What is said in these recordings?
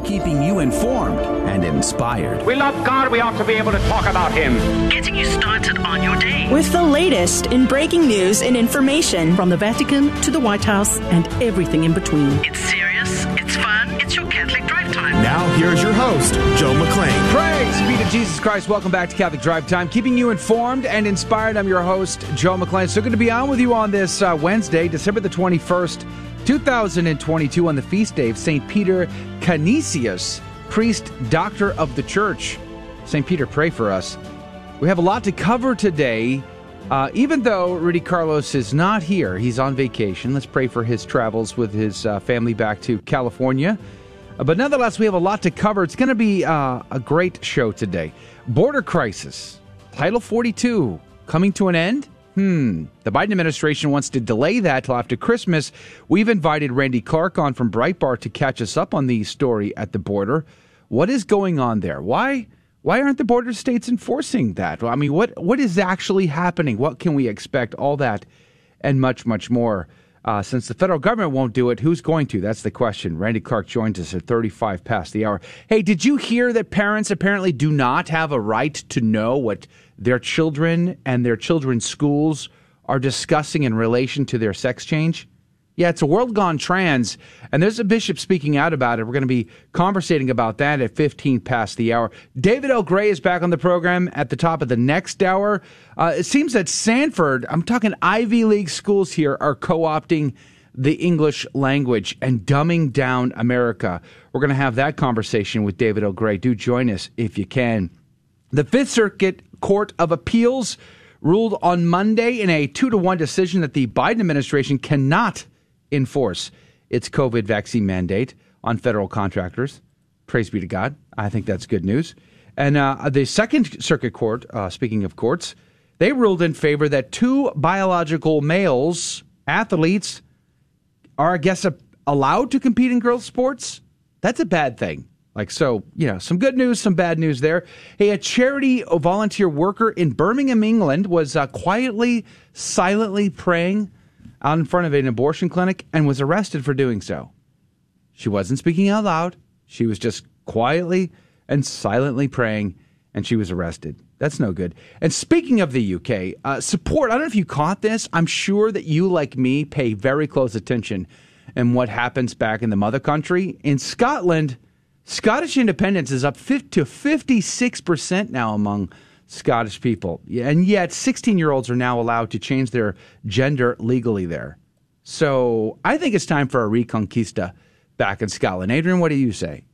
keeping you informed and inspired. We love God, we ought to be able to talk about Him. Getting you started on your day. With the latest in breaking news and information from the Vatican to the White House and everything in between. It's serious, it's fun, it's your Catholic Drive Time. Now, here's your host, Joe McClain. Praise be to Jesus Christ. Welcome back to Catholic Drive Time, keeping you informed and inspired. I'm your host, Joe McClain. So good to be on with you on this uh, Wednesday, December the 21st, 2022, on the feast day of St. Peter Canisius priest, doctor of the church. St. Peter, pray for us. We have a lot to cover today. Uh, even though Rudy Carlos is not here, he's on vacation. Let's pray for his travels with his uh, family back to California. Uh, but nonetheless, we have a lot to cover. It's going to be uh, a great show today. Border crisis, Title 42 coming to an end. Hmm. The Biden administration wants to delay that till after Christmas. We've invited Randy Clark on from Breitbart to catch us up on the story at the border. What is going on there? Why? Why aren't the border states enforcing that? I mean, what what is actually happening? What can we expect? All that and much, much more. Uh, since the federal government won't do it, who's going to? That's the question. Randy Clark joins us at 35 past the hour. Hey, did you hear that parents apparently do not have a right to know what their children and their children's schools are discussing in relation to their sex change? Yeah, it's a world gone trans, and there's a bishop speaking out about it. We're going to be conversating about that at 15 past the hour. David L. Gray is back on the program at the top of the next hour. Uh, it seems that Stanford, I'm talking Ivy League schools here, are co opting the English language and dumbing down America. We're going to have that conversation with David L. Gray. Do join us if you can. The Fifth Circuit Court of Appeals ruled on Monday in a two to one decision that the Biden administration cannot enforce its COVID vaccine mandate on federal contractors. Praise be to God. I think that's good news. And uh, the Second Circuit Court, uh, speaking of courts, they ruled in favor that two biological males, athletes, are, I guess, allowed to compete in girls' sports. That's a bad thing. Like, so, you know, some good news, some bad news there. Hey, a charity volunteer worker in Birmingham, England was uh, quietly, silently praying out in front of an abortion clinic and was arrested for doing so. She wasn't speaking out loud. She was just quietly and silently praying, and she was arrested. That's no good. And speaking of the UK, uh, support, I don't know if you caught this. I'm sure that you, like me, pay very close attention in what happens back in the mother country. In Scotland, Scottish independence is up to 56% now among Scottish people. And yet, 16 year olds are now allowed to change their gender legally there. So I think it's time for a reconquista back in Scotland. Adrian, what do you say?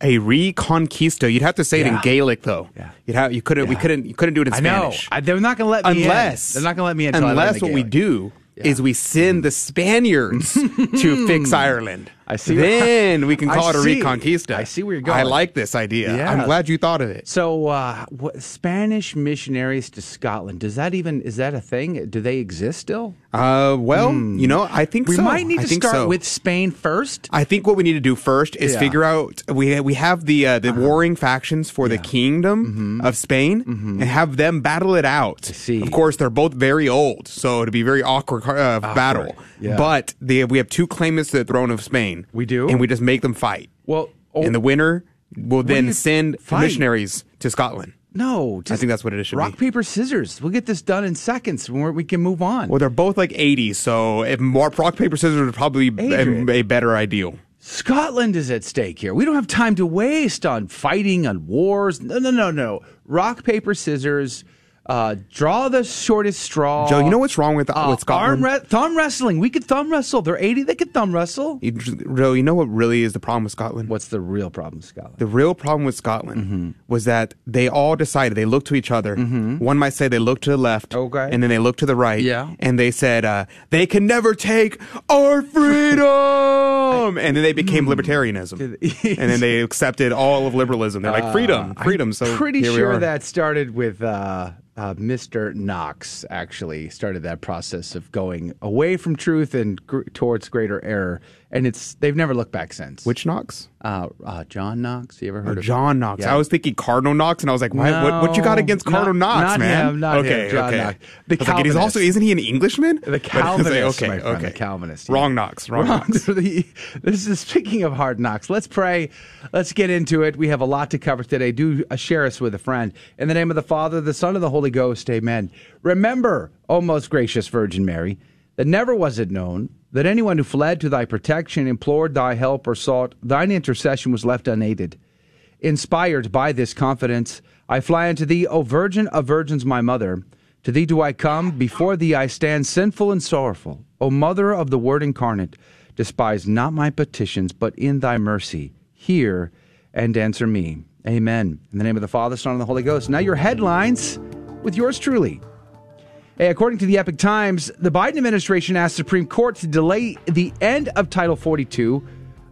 A reconquista. You'd have to say yeah. it in Gaelic, though. Yeah. You'd have. You couldn't. Yeah. We couldn't. You couldn't do it in Spanish. I know. they're not going to let me unless, in. They're not going to let me in. Unless what we do yeah. is we send the Spaniards to fix Ireland. I see. Then we can call I it a see. reconquista. I see where you're going. I like this idea. Yeah. I'm glad you thought of it. So, uh, what, Spanish missionaries to Scotland? Does that even is that a thing? Do they exist still? Uh, well, mm. you know, I think we so. might need I to start so. with Spain first. I think what we need to do first is yeah. figure out we we have the uh, the uh-huh. warring factions for yeah. the kingdom mm-hmm. of Spain mm-hmm. and have them battle it out. I see. Of course, they're both very old, so it'd be very awkward, uh, awkward. battle. Yeah. But they, we have two claimants to the throne of Spain. We do, and we just make them fight. Well, oh, and the winner will then send fight? missionaries to Scotland. No, I think that's what it should rock, be. paper, scissors. We'll get this done in seconds. We can move on. Well, they're both like 80, so if more rock, paper, scissors would probably be a, a better ideal. Scotland is at stake here. We don't have time to waste on fighting, on wars. No, no, no, no. Rock, paper, scissors uh, draw the shortest straw. Joe, you know what's wrong with uh, with Scotland? Arm re- thumb wrestling. We could thumb wrestle. They're eighty. They could thumb wrestle. You, Joe, you know what really is the problem with Scotland? What's the real problem with Scotland? The real problem with Scotland mm-hmm. was that they all decided they looked to each other. Mm-hmm. One might say they looked to the left, okay, and then they looked to the right, yeah, and they said uh, they can never take our freedom, and then they became mm. libertarianism, and then they accepted all of liberalism. They're like freedom, uh, freedom. I'm so pretty sure that started with. Uh, Mr. Knox actually started that process of going away from truth and gr- towards greater error. And it's they've never looked back since. Which Knox? uh, uh, John Knox? You ever heard Oh, of John Knox. Yeah. I was thinking Cardinal Knox, and I was like, why, what, what you got against Cardinal not- Knox, not man? him, not okay, him, John okay. Knox. The was like, he's also isn't he an Englishman? The it's like, Calvinist, okay, my friend, okay. the Calvinist. yeah. Wrong Knox. Wrong, Knox. This is speaking of hard knocks. Let's pray. Let's get into it. We have a lot to cover today. Do uh, share us with a friend. In the name of the Father, the Son, and the Holy Ghost. Amen. Remember, O most gracious Virgin Mary, that never was it known that anyone who fled to thy protection, implored thy help, or sought thine intercession was left unaided. Inspired by this confidence, I fly unto thee, O Virgin of Virgins, my mother. To thee do I come, before thee I stand sinful and sorrowful. O Mother of the Word incarnate, despise not my petitions, but in thy mercy hear and answer me. Amen. In the name of the Father, Son, and the Holy Ghost. Now your headlines with yours truly. According to the Epoch Times, the Biden administration asked Supreme Court to delay the end of Title 42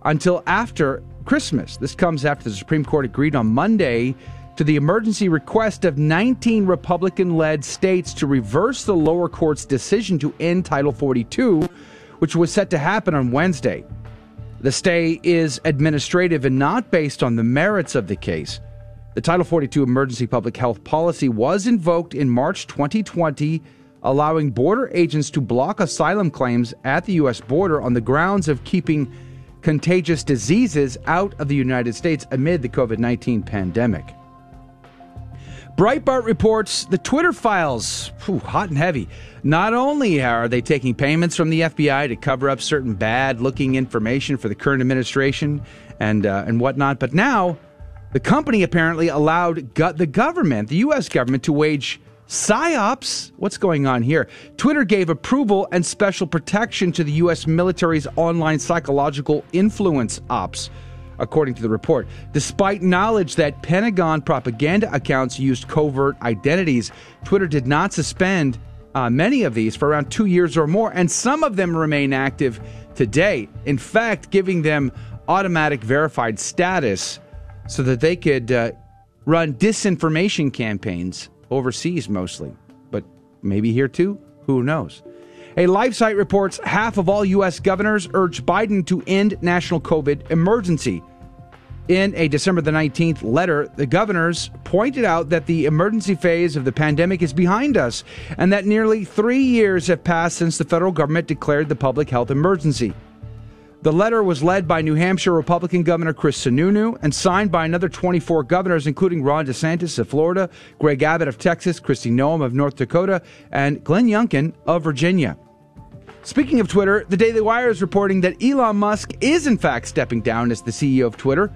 until after Christmas. This comes after the Supreme Court agreed on Monday to the emergency request of 19 Republican led states to reverse the lower court's decision to end Title 42, which was set to happen on Wednesday. The stay is administrative and not based on the merits of the case. The Title 42 emergency public health policy was invoked in March 2020, allowing border agents to block asylum claims at the U.S. border on the grounds of keeping contagious diseases out of the United States amid the COVID 19 pandemic. Breitbart reports the Twitter files, phew, hot and heavy. Not only are they taking payments from the FBI to cover up certain bad looking information for the current administration and, uh, and whatnot, but now the company apparently allowed go- the government, the U.S. government, to wage psyops. What's going on here? Twitter gave approval and special protection to the U.S. military's online psychological influence ops according to the report. Despite knowledge that Pentagon propaganda accounts used covert identities, Twitter did not suspend uh, many of these for around two years or more, and some of them remain active today. In fact, giving them automatic verified status so that they could uh, run disinformation campaigns overseas mostly, but maybe here too. Who knows? A LifeSite reports half of all U.S. governors urge Biden to end national COVID emergency. In a December the 19th letter, the governors pointed out that the emergency phase of the pandemic is behind us and that nearly three years have passed since the federal government declared the public health emergency. The letter was led by New Hampshire Republican Governor Chris Sununu and signed by another 24 governors, including Ron DeSantis of Florida, Greg Abbott of Texas, Kristi Noem of North Dakota, and Glenn Youngkin of Virginia. Speaking of Twitter, the Daily Wire is reporting that Elon Musk is in fact stepping down as the CEO of Twitter.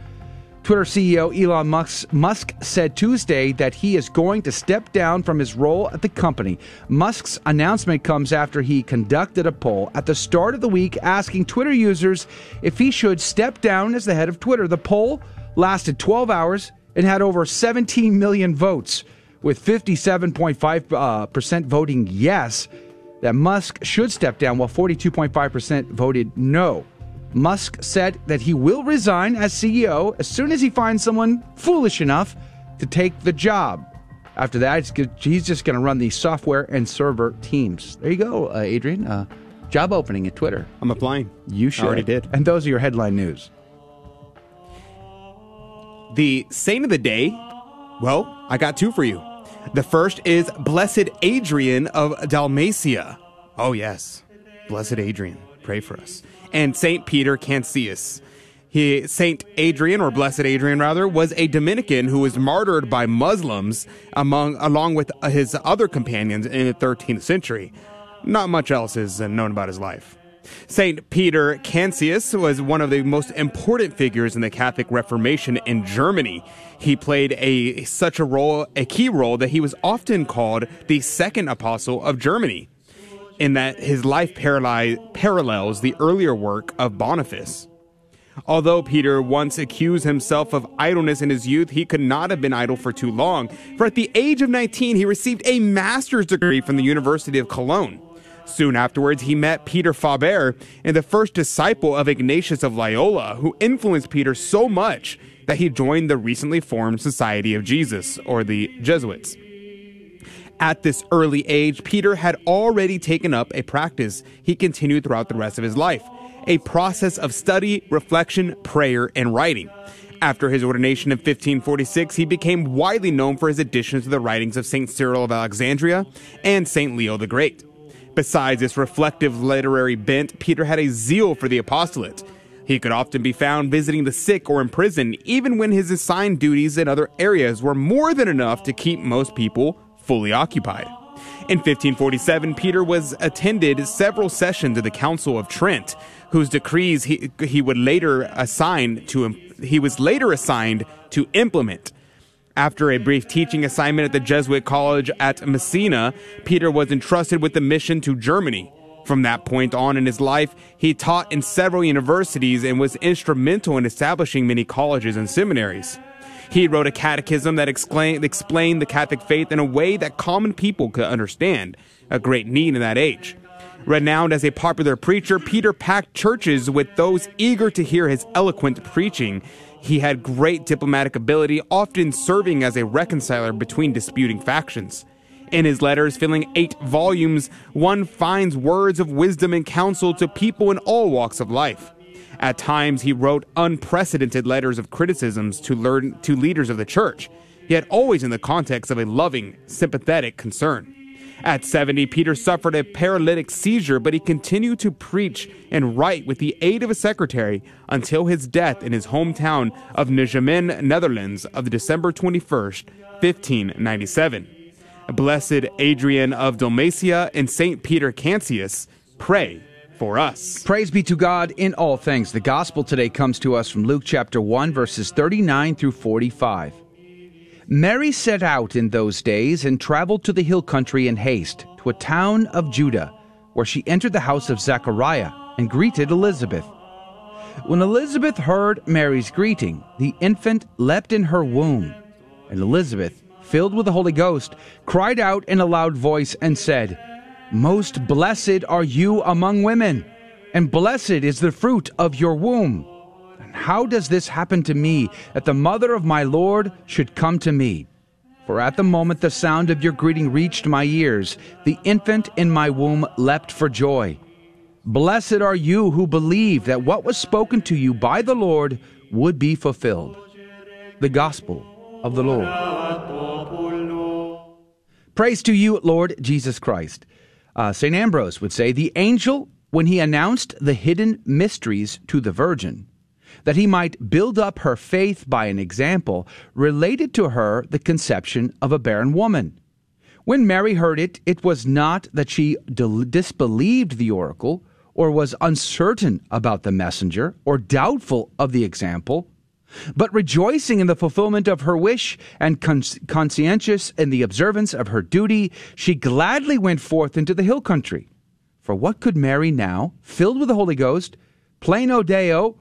Twitter CEO Elon Musk, Musk, said Tuesday that he is going to step down from his role at the company. Musk's announcement comes after he conducted a poll at the start of the week asking Twitter users if he should step down as the head of Twitter. The poll lasted 12 hours and had over 17 million votes, with 57.5% uh, voting yes that Musk should step down, while 42.5% voted no. Musk said that he will resign as CEO as soon as he finds someone foolish enough to take the job. After that, he's just going to run the software and server teams. There you go, uh, Adrian. Uh, job opening at Twitter. I'm applying. You should. I already did. And those are your headline news. The saint of the day, well, I got two for you. The first is Blessed Adrian of Dalmatia. Oh, yes. Blessed Adrian. Pray for us. And Saint Peter Canisius. He, Saint Adrian, or Blessed Adrian rather, was a Dominican who was martyred by Muslims among, along with his other companions in the 13th century. Not much else is known about his life. St. Peter Canisius was one of the most important figures in the Catholic Reformation in Germany. He played a such a role, a key role that he was often called the second apostle of Germany, in that his life parallels the earlier work of Boniface. Although Peter once accused himself of idleness in his youth, he could not have been idle for too long, for at the age of 19 he received a master's degree from the University of Cologne. Soon afterwards, he met Peter Faber, and the first disciple of Ignatius of Loyola, who influenced Peter so much that he joined the recently formed Society of Jesus, or the Jesuits. At this early age, Peter had already taken up a practice he continued throughout the rest of his life, a process of study, reflection, prayer, and writing. After his ordination in 1546, he became widely known for his additions to the writings of St. Cyril of Alexandria and St. Leo the Great. Besides this reflective literary bent, Peter had a zeal for the apostolate. He could often be found visiting the sick or in prison, even when his assigned duties in other areas were more than enough to keep most people fully occupied. In 1547, Peter was attended several sessions of the Council of Trent, whose decrees he, he would later assign to he was later assigned to implement. After a brief teaching assignment at the Jesuit college at Messina, Peter was entrusted with the mission to Germany. From that point on in his life, he taught in several universities and was instrumental in establishing many colleges and seminaries. He wrote a catechism that explained, explained the Catholic faith in a way that common people could understand, a great need in that age. Renowned as a popular preacher, Peter packed churches with those eager to hear his eloquent preaching. He had great diplomatic ability, often serving as a reconciler between disputing factions. In his letters, filling eight volumes, one finds words of wisdom and counsel to people in all walks of life. At times, he wrote unprecedented letters of criticisms to, learn, to leaders of the church, yet always in the context of a loving, sympathetic concern. At 70, Peter suffered a paralytic seizure, but he continued to preach and write with the aid of a secretary until his death in his hometown of Nijmegen, Netherlands, of December 21st, 1597. Blessed Adrian of Dalmatia and St. Peter Canisius, pray for us. Praise be to God in all things. The gospel today comes to us from Luke chapter 1, verses 39 through 45. Mary set out in those days and traveled to the hill country in haste to a town of Judah, where she entered the house of Zechariah and greeted Elizabeth. When Elizabeth heard Mary's greeting, the infant leapt in her womb, and Elizabeth, filled with the Holy Ghost, cried out in a loud voice and said, Most blessed are you among women, and blessed is the fruit of your womb. How does this happen to me, that the mother of my Lord should come to me? For at the moment the sound of your greeting reached my ears, the infant in my womb leapt for joy. Blessed are you who believe that what was spoken to you by the Lord would be fulfilled. The Gospel of the Lord. Praise to you, Lord Jesus Christ. Uh, St. Ambrose would say, The angel, when he announced the hidden mysteries to the Virgin, that he might build up her faith by an example, related to her the conception of a barren woman. When Mary heard it, it was not that she disbelieved the oracle, or was uncertain about the messenger, or doubtful of the example, but rejoicing in the fulfillment of her wish and conscientious in the observance of her duty, she gladly went forth into the hill country. For what could Mary now, filled with the Holy Ghost, pleno Deo,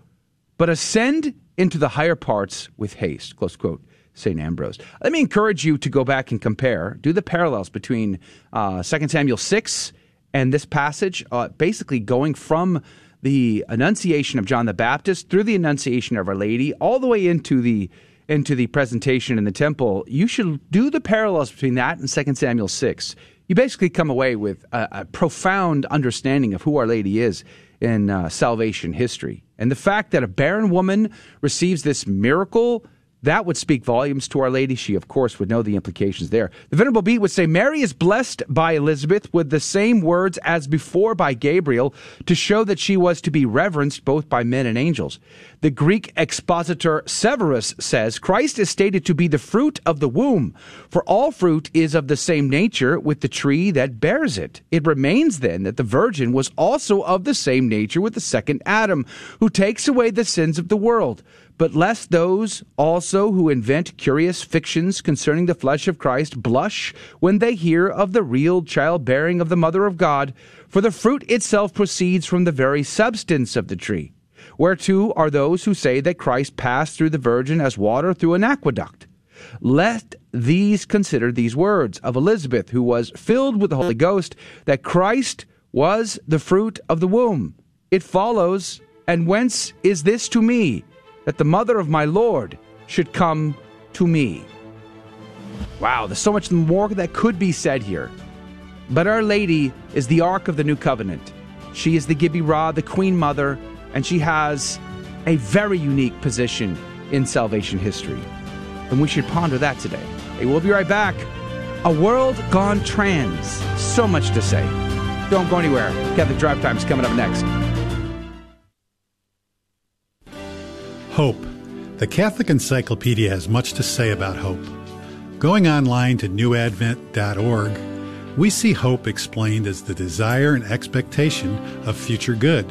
but ascend into the higher parts with haste. Close quote. St. Ambrose. Let me encourage you to go back and compare, do the parallels between uh, 2 Samuel 6 and this passage, uh, basically going from the Annunciation of John the Baptist through the Annunciation of Our Lady, all the way into the into the presentation in the temple. You should do the parallels between that and 2 Samuel 6. You basically come away with a, a profound understanding of who Our Lady is in uh, salvation history. And the fact that a barren woman receives this miracle that would speak volumes to Our Lady. She, of course, would know the implications there. The Venerable Bede would say Mary is blessed by Elizabeth with the same words as before by Gabriel to show that she was to be reverenced both by men and angels. The Greek expositor Severus says Christ is stated to be the fruit of the womb, for all fruit is of the same nature with the tree that bears it. It remains then that the Virgin was also of the same nature with the second Adam, who takes away the sins of the world but lest those also who invent curious fictions concerning the flesh of Christ blush when they hear of the real childbearing of the Mother of God, for the fruit itself proceeds from the very substance of the tree. Whereto are those who say that Christ passed through the Virgin as water through an aqueduct. Let these consider these words of Elizabeth, who was filled with the Holy Ghost, that Christ was the fruit of the womb. It follows, and whence is this to me? That the mother of my Lord should come to me. Wow, there's so much more that could be said here. But Our Lady is the Ark of the New Covenant. She is the Gebirah, the Queen Mother, and she has a very unique position in salvation history. And we should ponder that today. Hey, we'll be right back. A world gone trans. So much to say. Don't go anywhere. Catholic Drive Time is coming up next. Hope. The Catholic Encyclopedia has much to say about hope. Going online to newadvent.org, we see hope explained as the desire and expectation of future good.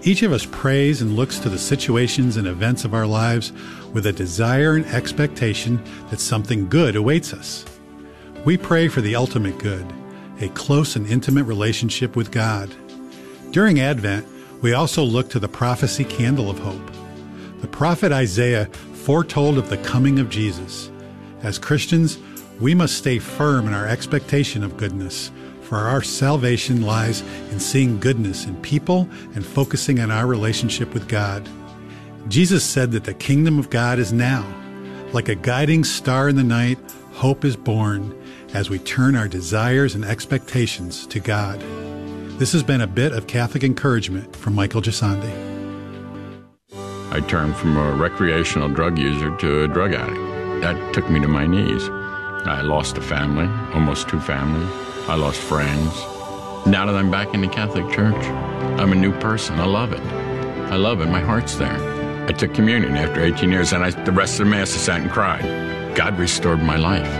Each of us prays and looks to the situations and events of our lives with a desire and expectation that something good awaits us. We pray for the ultimate good, a close and intimate relationship with God. During Advent, we also look to the prophecy candle of hope. The prophet Isaiah foretold of the coming of Jesus. As Christians, we must stay firm in our expectation of goodness, for our salvation lies in seeing goodness in people and focusing on our relationship with God. Jesus said that the kingdom of God is now. Like a guiding star in the night, hope is born as we turn our desires and expectations to God. This has been a bit of Catholic encouragement from Michael Gisandi. I turned from a recreational drug user to a drug addict. That took me to my knees. I lost a family, almost two families. I lost friends. Now that I'm back in the Catholic Church, I'm a new person. I love it. I love it. My heart's there. I took communion after 18 years, and I, the rest of the Mass I sat and cried. God restored my life.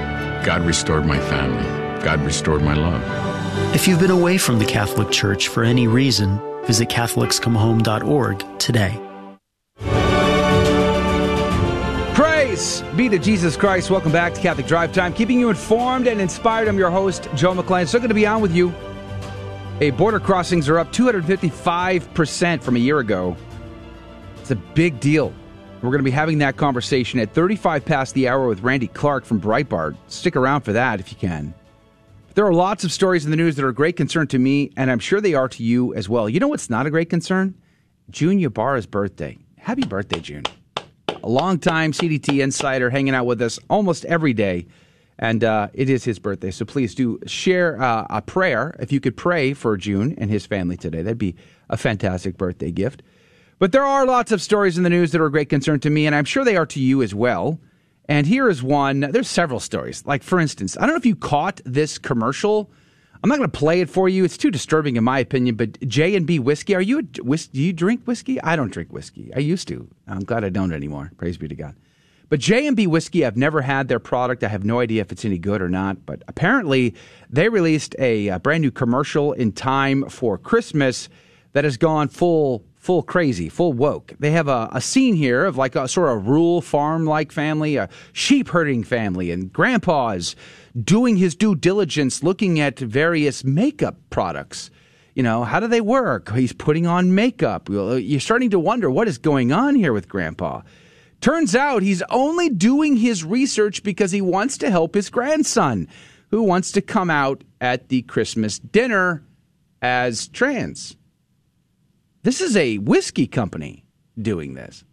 God restored my family. God restored my love. If you've been away from the Catholic Church for any reason, visit CatholicsComeHome.org today. Be to Jesus Christ. Welcome back to Catholic Drive Time, keeping you informed and inspired. I'm your host, Joe McClain. So good to be on with you. A border crossings are up 255% from a year ago. It's a big deal. We're going to be having that conversation at 35 past the hour with Randy Clark from Breitbart. Stick around for that if you can. There are lots of stories in the news that are a great concern to me, and I'm sure they are to you as well. You know what's not a great concern? June Ybarra's birthday. Happy birthday, June. A long-time CDT insider hanging out with us almost every day. And uh, it is his birthday. So please do share uh, a prayer. If you could pray for June and his family today, that'd be a fantastic birthday gift. But there are lots of stories in the news that are a great concern to me, and I'm sure they are to you as well. And here is one. There's several stories. Like, for instance, I don't know if you caught this commercial. I'm not going to play it for you. It's too disturbing, in my opinion. But J and B whiskey. Are you a whis- do you drink whiskey? I don't drink whiskey. I used to. I'm glad I don't anymore. Praise be to God. But J and B whiskey, I've never had their product. I have no idea if it's any good or not. But apparently, they released a, a brand new commercial in time for Christmas that has gone full full crazy, full woke. They have a, a scene here of like a sort of rural farm like family, a sheep herding family, and grandpa is doing his due diligence looking at various makeup products. You know, how do they work? He's putting on makeup. Uh, you're starting to wonder what is going on here with grandpa. Turns out he's only doing his research because he wants to help his grandson, who wants to come out at the Christmas dinner as trans. This is a whiskey company doing this.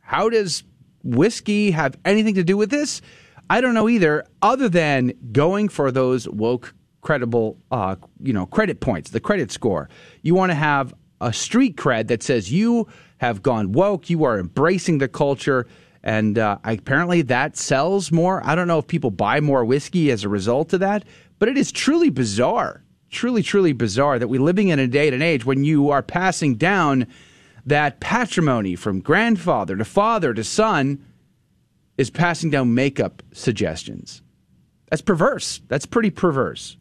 How does whiskey have anything to do with this? I don't know either, other than going for those woke, credible, uh, you know, credit points, the credit score. You want to have a street cred that says you have gone woke, you are embracing the culture, and uh, apparently that sells more. I don't know if people buy more whiskey as a result of that, but it is truly bizarre truly, truly bizarre that we're living in a day and age when you are passing down that patrimony from grandfather to father to son is passing down makeup suggestions. That's perverse. That's pretty perverse.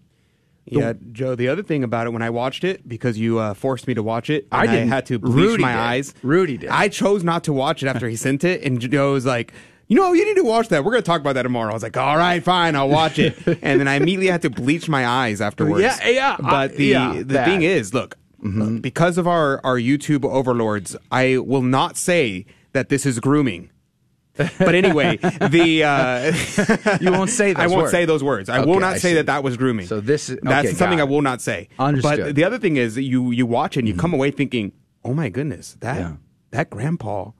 Yeah, Joe. The other thing about it, when I watched it, because you uh, forced me to watch it, I didn't. had to bleach Rudy my did. eyes. Rudy did. I chose not to watch it after he sent it, and Joe was like, "You know, you need to watch that. We're going to talk about that tomorrow." I was like, "All right, fine, I'll watch it." and then I immediately had to bleach my eyes afterwards. Yeah, yeah, But I- the yeah, the that. thing is, look, look, because of our our YouTube overlords, I will not say that this is grooming. but anyway, the uh, You won't say I won't words. say those words. I Okay, will not I say see. that that was grooming. So this is- that's something I will not say. Understood. But the other thing is you you watch and you come away thinking, oh my goodness, that Yeah. that grandpa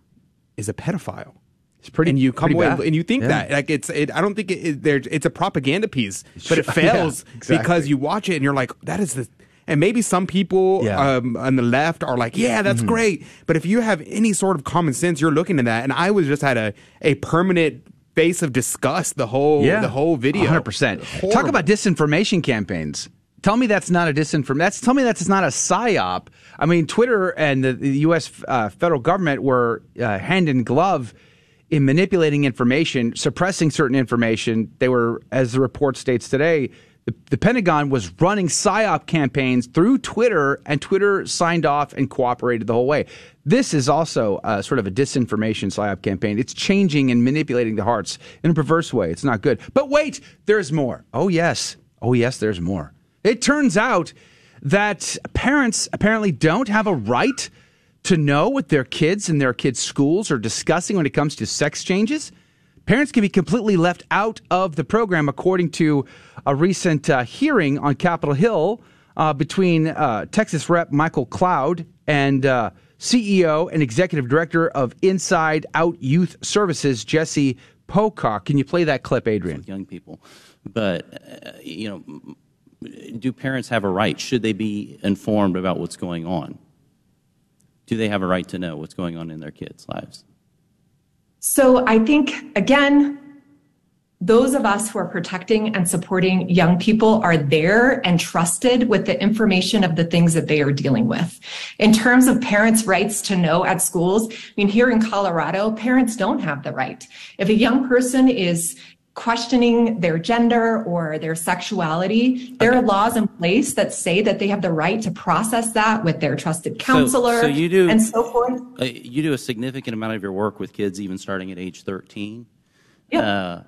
is a pedophile. It's pretty. and you come away bad. and you think Yeah. that like it's it, I don't think it, it, there it's a propaganda piece, but it Sure. Yeah, fails exactly. because you watch it and you're like that is the And maybe some people Yeah. um, on the left are like, yeah, that's Mhm. great. But if you have any sort of common sense, you're looking at that. And I was just had a, a permanent face of disgust the whole the whole video. 100%. Talk about disinformation campaigns. Tell me that's not a disinform. That's tell me that's not a psyop. I mean, Twitter and the, the U.S. Uh, federal government were uh, hand in glove in manipulating information, suppressing certain information. They were, as the report states today, the, the Pentagon was running psyop campaigns through Twitter, and Twitter signed off and cooperated the whole way. This is also uh, sort of a disinformation psyop campaign. It's changing and manipulating the hearts in a perverse way. It's not good. But wait, there's more. Oh, yes. Oh, yes, there's more. It turns out that parents apparently don't have a right to know what their kids and their kids' schools are discussing when it comes to sex changes. Parents can be completely left out of the program, according to a recent uh, hearing on Capitol Hill uh, between uh, Texas Rep Michael Cloud and uh, CEO and Executive Director of Inside Out Youth Services, Jesse Pocock. Can you play that clip, Adrian? young people. But, uh, you know, do parents have a right? Should they be informed about what's going on? Do they have a right to know what's going on in their kids' lives? So I think, again, those of us who are protecting and supporting young people are there and trusted with the information of the things that they are dealing with. In terms of parents' rights to know at schools, I mean, here in Colorado, parents don't have the right. If a young person is questioning their gender or their sexuality, there are laws in place that say that they have the right to process that with their trusted counselor so you do- and so forth. Uh, you do a significant amount of your work with kids, even starting at age 13. Yeah. Uh,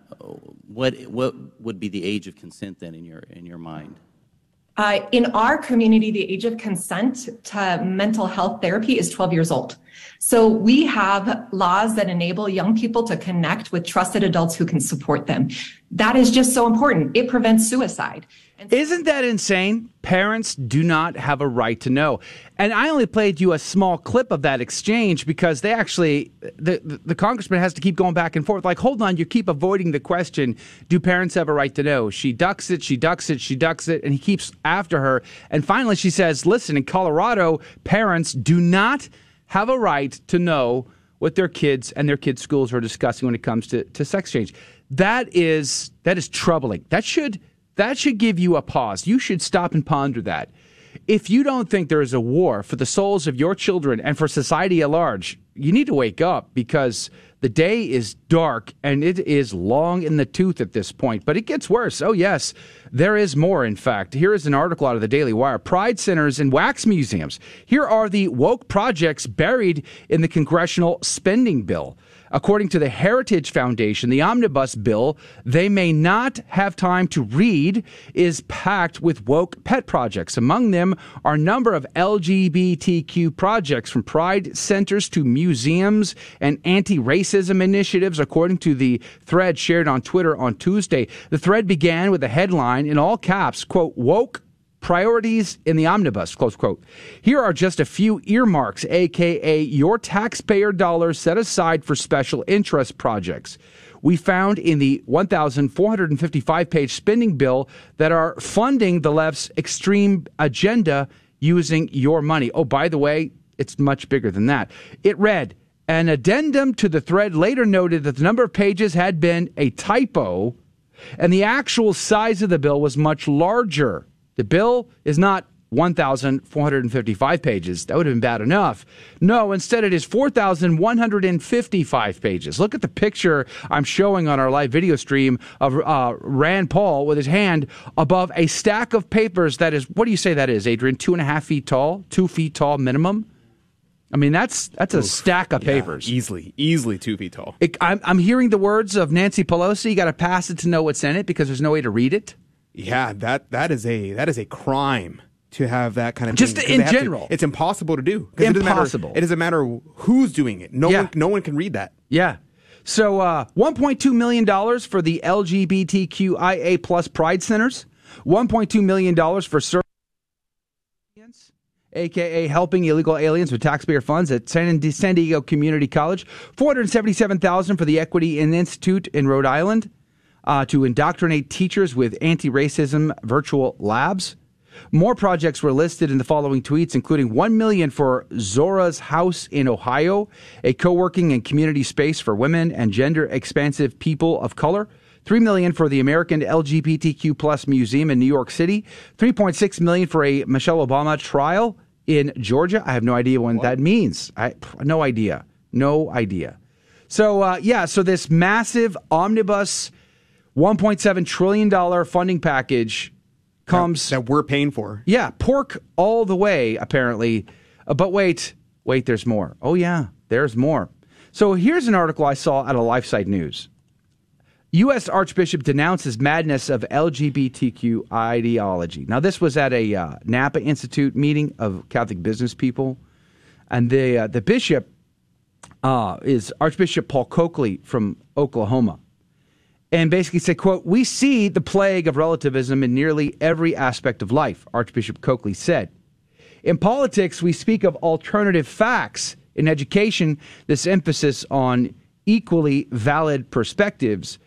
what what would be the age of consent then in your in your mind? Uh, in our community, the age of consent to mental health therapy is 12 years old. So we have laws that enable young people to connect with trusted adults who can support them. That is just so important. It prevents suicide. Isn't that insane? Parents do not have a right to know. And I only played you a small clip of that exchange because they actually, the, the, the congressman has to keep going back and forth. Like, hold on, you keep avoiding the question do parents have a right to know? She ducks it, she ducks it, she ducks it, and he keeps after her. And finally, she says, listen, in Colorado, parents do not have a right to know what their kids and their kids' schools are discussing when it comes to, to sex change. That is that is troubling. That should that should give you a pause. You should stop and ponder that. If you don't think there is a war for the souls of your children and for society at large, you need to wake up because the day is dark and it is long in the tooth at this point. But it gets worse. Oh, yes, there is more, in fact. Here is an article out of the Daily Wire Pride centers and wax museums. Here are the woke projects buried in the congressional spending bill. According to the Heritage Foundation, the omnibus bill they may not have time to read is packed with woke pet projects. Among them are a number of LGBTQ projects from pride centers to museums and anti racism initiatives, according to the thread shared on Twitter on Tuesday. The thread began with a headline in all caps, quote, woke Priorities in the omnibus, close quote. Here are just a few earmarks, aka your taxpayer dollars set aside for special interest projects. We found in the 1,455 page spending bill that are funding the left's extreme agenda using your money. Oh, by the way, it's much bigger than that. It read, an addendum to the thread later noted that the number of pages had been a typo and the actual size of the bill was much larger. The bill is not 1,455 pages. That would have been bad enough. No, instead it is 4,155 pages. Look at the picture I'm showing on our live video stream of uh, Rand Paul with his hand above a stack of papers that is, what do you say that is, Adrian? Two and a half feet tall? Two feet tall minimum? I mean, that's that's a stack of papers. Easily, easily two feet tall. It, I'm, I'm hearing the words of Nancy Pelosi. You got to pass it to know what's in it because there's no way to read it. Yeah, that that is a that is a crime to have that kind of Just thing, in have to- general. it's impossible to do. 'Cause it doesn't matter- Impossible. It doesn't matter who's doing it. No Yeah. one no one can read that. Yeah. So, uh, $1.2 million for the LGBTQIA plus Pride Centers, $1.2 million for service, aka helping illegal aliens with taxpayer funds at San, San Diego Community College, 477000 for the Equity Institute in Rhode Island uh, to indoctrinate teachers with anti racism virtual labs. More projects were listed in the following tweets, including 1 million for Zora's House in Ohio, a co-working and community space for women and gender expansive people of color. 3 million for the American LGBTQ plus museum in New York City, 3.6 million for a Michelle Obama trial in Georgia. I have no idea what, what? that means. I no idea. No idea. So uh, yeah, so this massive omnibus 1.7 trillion dollar funding package comes that, that, we're paying for. Yeah, pork all the way apparently. Uh, but wait, wait, there's more. Oh yeah, there's more. So here's an article I saw at a LifeSite News. U.S. Archbishop denounces madness of LGBTQ ideology. Now, this was at a uh, Napa Institute meeting of Catholic business people, and the uh, the bishop uh, is Archbishop Paul Coakley from Oklahoma, and basically said, "quote We see the plague of relativism in nearly every aspect of life." Archbishop Coakley said. In politics, we speak of alternative facts. In education, this emphasis on equally valid perspectives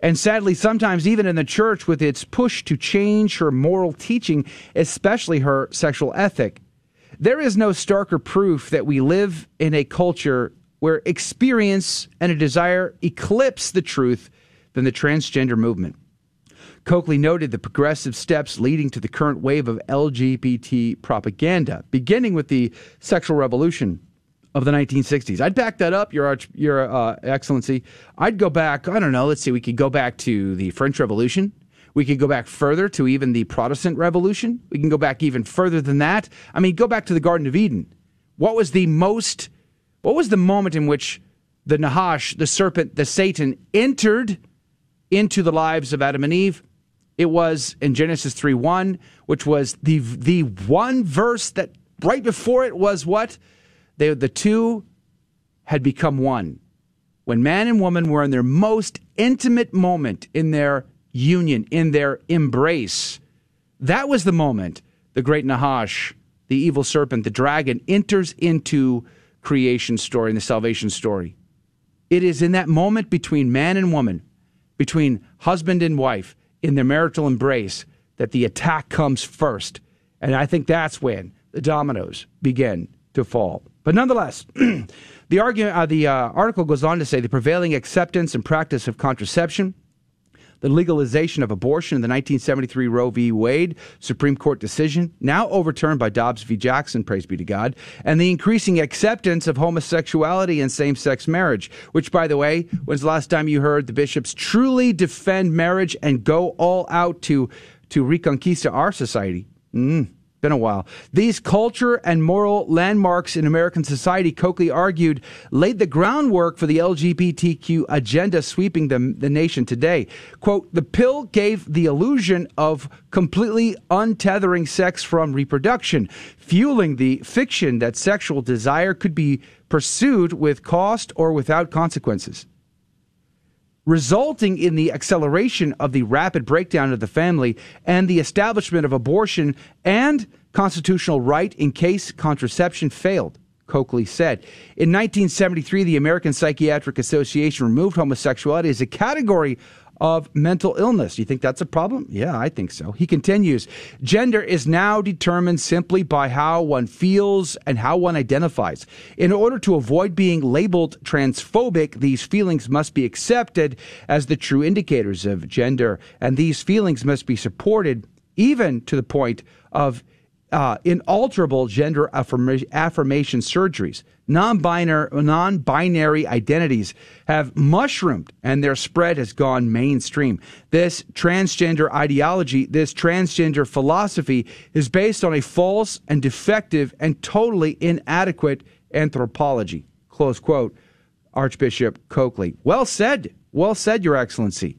and sadly, sometimes even in the church, with its push to change her moral teaching, especially her sexual ethic, there is no starker proof that we live in a culture where experience and a desire eclipse the truth than the transgender movement. Coakley noted the progressive steps leading to the current wave of LGBT propaganda, beginning with the sexual revolution of the 1960s. I'd back that up, Your Arch, Your uh, Excellency. I'd go back. I don't know. Let's see. We could go back to the French Revolution. We could go back further to even the Protestant Revolution. We can go back even further than that. I mean, go back to the Garden of Eden. What was the most? What was the moment in which the Nahash, the serpent, the Satan entered into the lives of Adam and Eve? It was in Genesis 3 1, which was the the one verse that right before it was what? They, the two had become one. When man and woman were in their most intimate moment in their union, in their embrace, that was the moment the great Nahash, the evil serpent, the dragon, enters into creation story and the salvation story. It is in that moment between man and woman, between husband and wife, in their marital embrace, that the attack comes first. And I think that's when the dominoes begin to fall. But nonetheless, the argument, uh, the uh, article goes on to say the prevailing acceptance and practice of contraception, the legalization of abortion in the 1973 Roe v. Wade Supreme Court decision, now overturned by Dobbs v. Jackson, praise be to God, and the increasing acceptance of homosexuality and same sex marriage, which, by the way, when's the last time you heard the bishops truly defend marriage and go all out to, to reconquista our society? Mm been a while. These culture and moral landmarks in American society, Coakley argued, laid the groundwork for the LGBTQ agenda sweeping the, the nation today. Quote, the pill gave the illusion of completely untethering sex from reproduction, fueling the fiction that sexual desire could be pursued with cost or without consequences resulting in the acceleration of the rapid breakdown of the family and the establishment of abortion and constitutional right in case contraception failed. Coakley said. In 1973, the American Psychiatric Association removed homosexuality as a category of mental illness. You think that's a problem? Yeah, I think so. He continues Gender is now determined simply by how one feels and how one identifies. In order to avoid being labeled transphobic, these feelings must be accepted as the true indicators of gender, and these feelings must be supported even to the point of uh, inalterable gender affirma- affirmation surgeries. Non-binary identities have mushroomed and their spread has gone mainstream. This transgender ideology, this transgender philosophy is based on a false and defective and totally inadequate anthropology. Close quote. Archbishop Coakley. Well said. Well said, Your Excellency.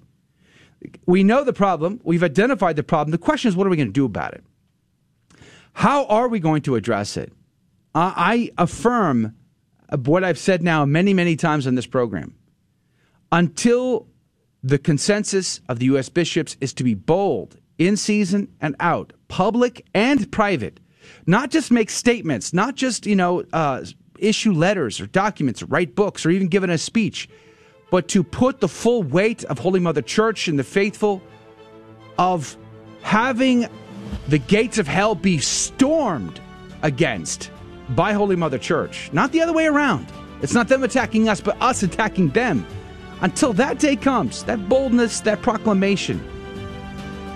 We know the problem. We've identified the problem. The question is, what are we going to do about it? How are we going to address it? Uh, I affirm what I've said now many, many times on this program. Until the consensus of the U.S. bishops is to be bold, in season and out, public and private, not just make statements, not just, you know, uh, issue letters or documents or write books or even give a speech, but to put the full weight of Holy Mother Church and the faithful of having the gates of hell be stormed against by Holy Mother Church, not the other way around. It's not them attacking us, but us attacking them. Until that day comes, that boldness, that proclamation,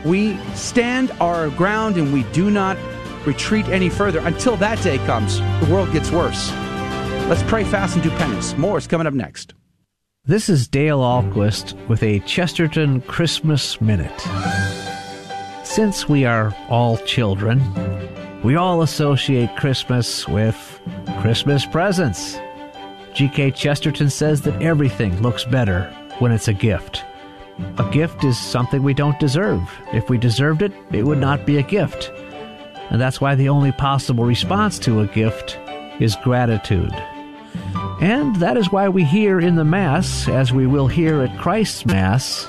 we stand our ground and we do not retreat any further. Until that day comes, the world gets worse. Let's pray fast and do penance. More is coming up next. This is Dale Ahlquist with a Chesterton Christmas Minute. Since we are all children, we all associate Christmas with Christmas presents. G.K. Chesterton says that everything looks better when it's a gift. A gift is something we don't deserve. If we deserved it, it would not be a gift. And that's why the only possible response to a gift is gratitude. And that is why we hear in the Mass, as we will hear at Christ's Mass,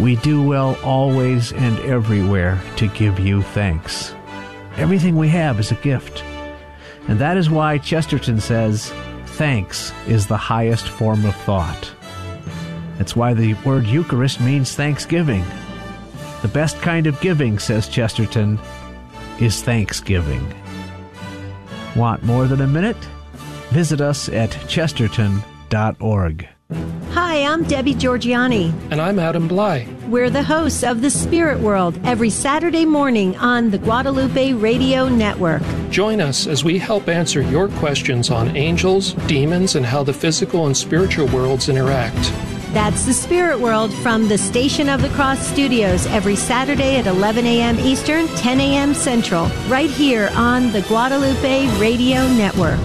we do well always and everywhere to give you thanks. Everything we have is a gift. And that is why Chesterton says, thanks is the highest form of thought. That's why the word Eucharist means thanksgiving. The best kind of giving, says Chesterton, is thanksgiving. Want more than a minute? Visit us at chesterton.org. Hi, I'm Debbie Georgianni. And I'm Adam Blai. We're the hosts of The Spirit World every Saturday morning on the Guadalupe Radio Network. Join us as we help answer your questions on angels, demons, and how the physical and spiritual worlds interact. That's The Spirit World from the Station of the Cross studios every Saturday at 11 a.m. Eastern, 10 a.m. Central, right here on the Guadalupe Radio Network.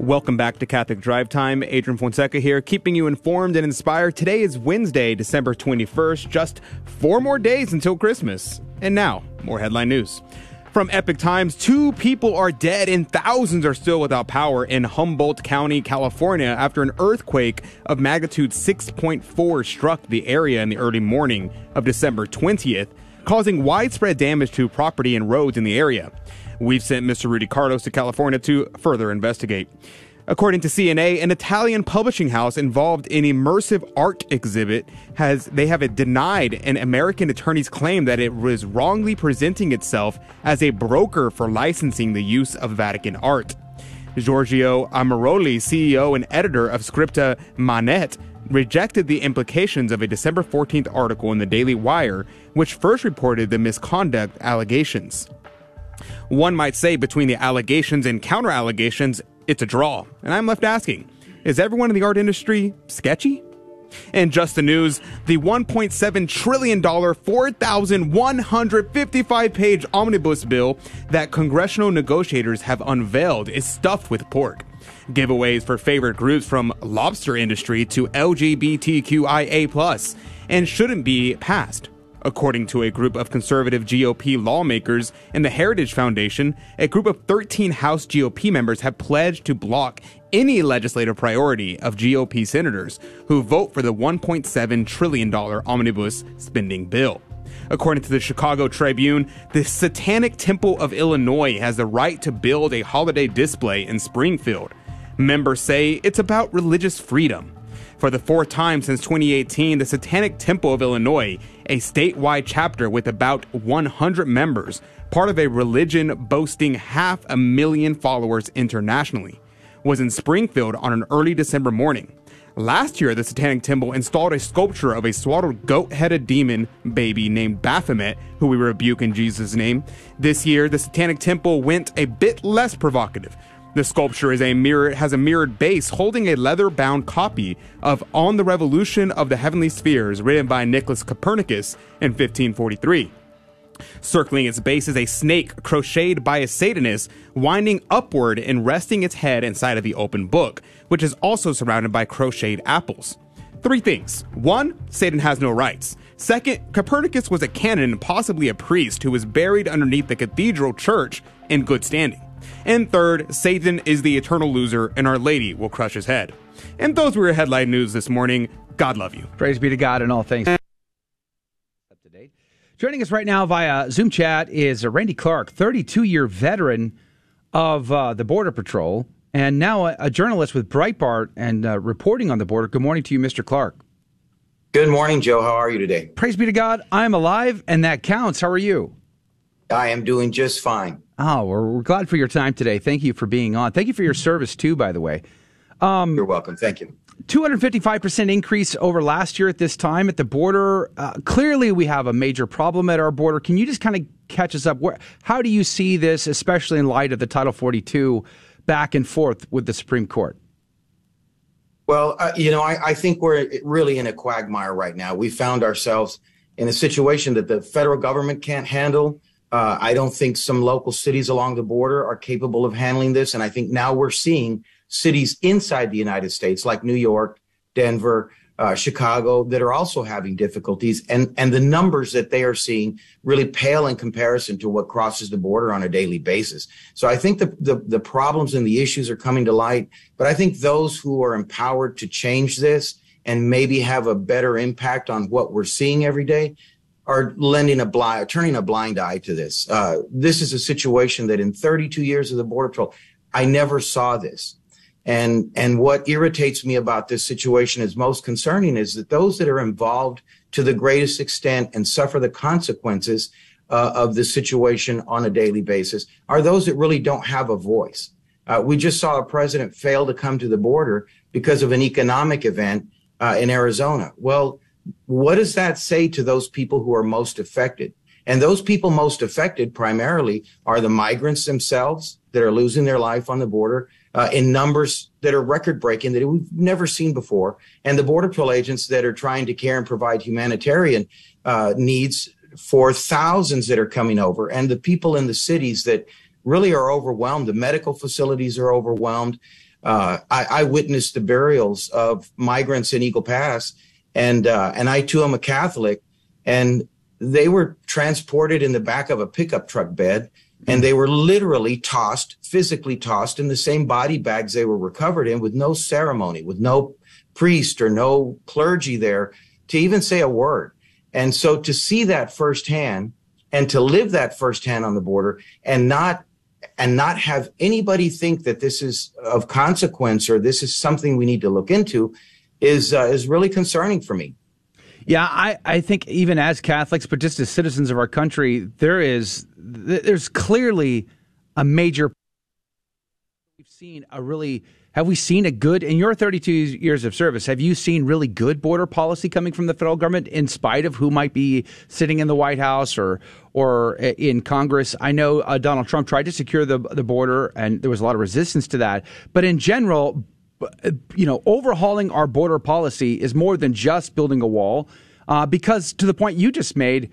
Welcome back to Catholic Drive Time. Adrian Fonseca here, keeping you informed and inspired. Today is Wednesday, December 21st, just four more days until Christmas. And now, more headline news. From Epoch Times, two people are dead and thousands are still without power in Humboldt County, California, after an earthquake of magnitude 6.4 struck the area in the early morning of December 20th, causing widespread damage to property and roads in the area. We've sent Mr. Rudy Carlos to California to further investigate. According to CNA, an Italian publishing house involved in immersive art exhibit has they have denied an American attorney's claim that it was wrongly presenting itself as a broker for licensing the use of Vatican art. Giorgio Armaroli, CEO and editor of Scripta Maneant, rejected the implications of a December 14th article in the Daily Wire, which first reported the misconduct allegations. One might say between the allegations and counter allegations, it's a draw. And I'm left asking, is everyone in the art industry sketchy? And just the news, the $1.7 trillion, 4,155 page omnibus bill that congressional negotiators have unveiled is stuffed with pork. Giveaways for favorite groups from lobster industry to LGBTQIA, and shouldn't be passed. According to a group of conservative GOP lawmakers and the Heritage Foundation, a group of 13 House GOP members have pledged to block any legislative priority of GOP senators who vote for the $1.7 trillion omnibus spending bill. According to the Chicago Tribune, the Satanic Temple of Illinois has the right to build a holiday display in Springfield. Members say it's about religious freedom. For the fourth time since 2018, the Satanic Temple of Illinois, a statewide chapter with about 100 members, part of a religion boasting half a million followers internationally, was in Springfield on an early December morning. Last year, the Satanic Temple installed a sculpture of a swaddled goat headed demon baby named Baphomet, who we rebuke in Jesus' name. This year, the Satanic Temple went a bit less provocative. The sculpture is a mirror has a mirrored base holding a leather-bound copy of On the Revolution of the Heavenly Spheres written by Nicholas Copernicus in 1543. Circling its base is a snake crocheted by a Satanist, winding upward and resting its head inside of the open book, which is also surrounded by crocheted apples. Three things. One, Satan has no rights. Second, Copernicus was a canon and possibly a priest who was buried underneath the cathedral church in good standing. And third, Satan is the eternal loser and Our Lady will crush his head. And those were your headline news this morning. God love you. Praise be to God and all things. Up to date. Joining us right now via Zoom chat is Randy Clark, 32 year veteran of uh, the Border Patrol and now a, a journalist with Breitbart and uh, reporting on the border. Good morning to you, Mr. Clark. Good morning, Joe. How are you today? Praise be to God. I'm alive, and that counts. How are you? I am doing just fine. Oh, we're, we're glad for your time today. Thank you for being on. Thank you for your service, too, by the way. Um, You're welcome. Thank you. 255% increase over last year at this time at the border. Uh, clearly, we have a major problem at our border. Can you just kind of catch us up? Where, how do you see this, especially in light of the Title 42 back and forth with the Supreme Court? Well, uh, you know, I, I think we're really in a quagmire right now. We found ourselves in a situation that the federal government can't handle. Uh, I don't think some local cities along the border are capable of handling this. And I think now we're seeing cities inside the United States, like New York, Denver, uh, Chicago, that are also having difficulties. And, and the numbers that they are seeing really pale in comparison to what crosses the border on a daily basis. So I think the, the, the problems and the issues are coming to light. But I think those who are empowered to change this and maybe have a better impact on what we're seeing every day are lending a blind, turning a blind eye to this. Uh, this is a situation that in 32 years of the Border Patrol, I never saw this. And, and what irritates me about this situation is most concerning is that those that are involved to the greatest extent and suffer the consequences uh, of the situation on a daily basis are those that really don't have a voice. Uh, we just saw a president fail to come to the border because of an economic event uh, in Arizona. Well, what does that say to those people who are most affected? And those people most affected primarily are the migrants themselves that are losing their life on the border uh, in numbers that are record breaking that we've never seen before, and the Border Patrol agents that are trying to care and provide humanitarian uh, needs for thousands that are coming over, and the people in the cities that really are overwhelmed. The medical facilities are overwhelmed. Uh, I, I, witnessed the burials of migrants in Eagle Pass, and uh, and I too am a Catholic, and they were transported in the back of a pickup truck bed and they were literally tossed, physically tossed in the same body bags they were recovered in with no ceremony, with no priest or no clergy there to even say a word. And so to see that firsthand and to live that firsthand on the border and not and not have anybody think that this is of consequence or this is something we need to look into is uh, is really concerning for me. Yeah, I, I think even as Catholics, but just as citizens of our country, there is there's clearly a major. We've seen a really. Have we seen a good in your 32 years of service? Have you seen really good border policy coming from the federal government, in spite of who might be sitting in the White House or or in Congress? I know uh, Donald Trump tried to secure the the border, and there was a lot of resistance to that. But in general, you know, overhauling our border policy is more than just building a wall, uh, because to the point you just made,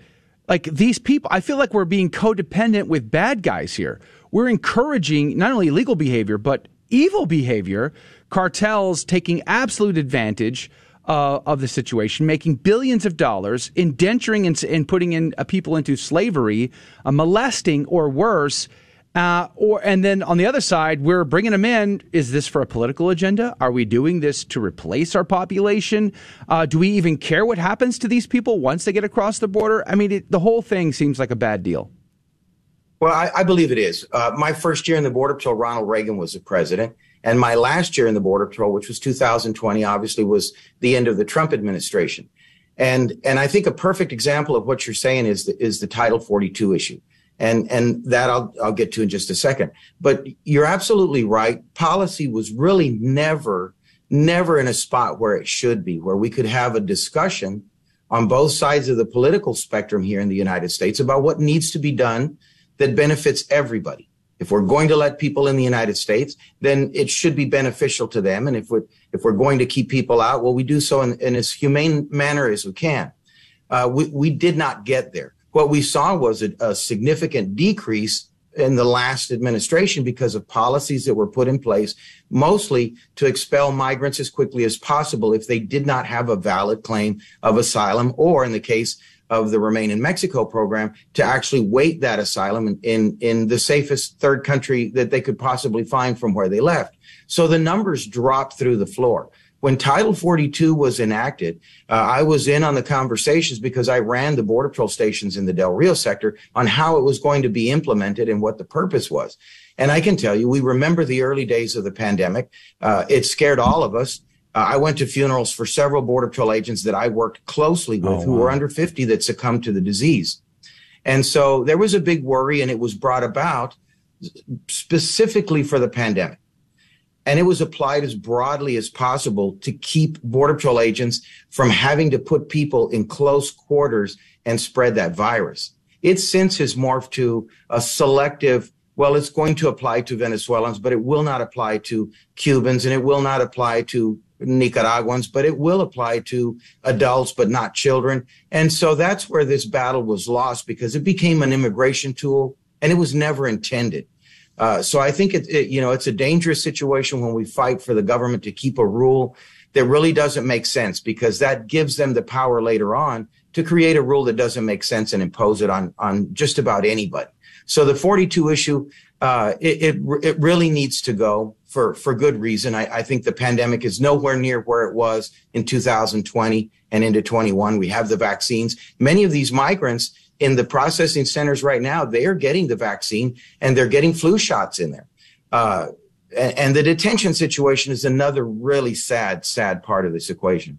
like these people, I feel like we're being codependent with bad guys here. We're encouraging not only illegal behavior but evil behavior, cartels taking absolute advantage. Uh, of the situation, making billions of dollars, indenturing and, and putting in uh, people into slavery, uh, molesting or worse, uh, or and then on the other side, we're bringing them in. Is this for a political agenda? Are we doing this to replace our population? Uh, do we even care what happens to these people once they get across the border? I mean, it, the whole thing seems like a bad deal. Well, I, I believe it is. Uh, my first year in the Border Patrol, Ronald Reagan was the president. And my last year in the Border Patrol, which was 2020, obviously was the end of the Trump administration. And, and I think a perfect example of what you're saying is the, is the Title 42 issue and and that I'll I'll get to in just a second. But you're absolutely right. Policy was really never never in a spot where it should be, where we could have a discussion on both sides of the political spectrum here in the United States about what needs to be done that benefits everybody. If we're going to let people in the United States, then it should be beneficial to them. And if we're if we're going to keep people out, well, we do so in, in as humane manner as we can. Uh, we we did not get there what we saw was a, a significant decrease in the last administration because of policies that were put in place, mostly to expel migrants as quickly as possible if they did not have a valid claim of asylum, or in the case of the Remain in Mexico program, to actually wait that asylum in, in, in the safest third country that they could possibly find from where they left. So the numbers dropped through the floor when Title 42 was enacted, uh, I was in on the conversations because I ran the Border Patrol stations in the Del Rio sector on how it was going to be implemented and what the purpose was. And I can tell you, we remember the early days of the pandemic. Uh, it scared all of us. Uh, I went to funerals for several Border Patrol agents that I worked closely with Oh, who wow. were under 50 that succumbed to the disease. And so there was a big worry, and it was brought about specifically for the pandemic. And it was applied as broadly as possible to keep Border Patrol agents from having to put people in close quarters and spread that virus. It since has morphed to a selective, well, it's going to apply to Venezuelans, but it will not apply to Cubans and it will not apply to Nicaraguans, but it will apply to adults, but not children. And so that's where this battle was lost because it became an immigration tool and it was never intended. Uh, so I think it, it, you know, it's a dangerous situation when we fight for the government to keep a rule that really doesn't make sense because that gives them the power later on to create a rule that doesn't make sense and impose it on, on just about anybody. So the 42 issue, uh, it, it, it really needs to go for, for good reason. I, I think the pandemic is nowhere near where it was in 2020 and into 21. We have the vaccines. Many of these migrants in the processing centers right now, they are getting the vaccine and they're getting flu shots in there. Uh, and, the detention situation is another really sad, sad part of this equation.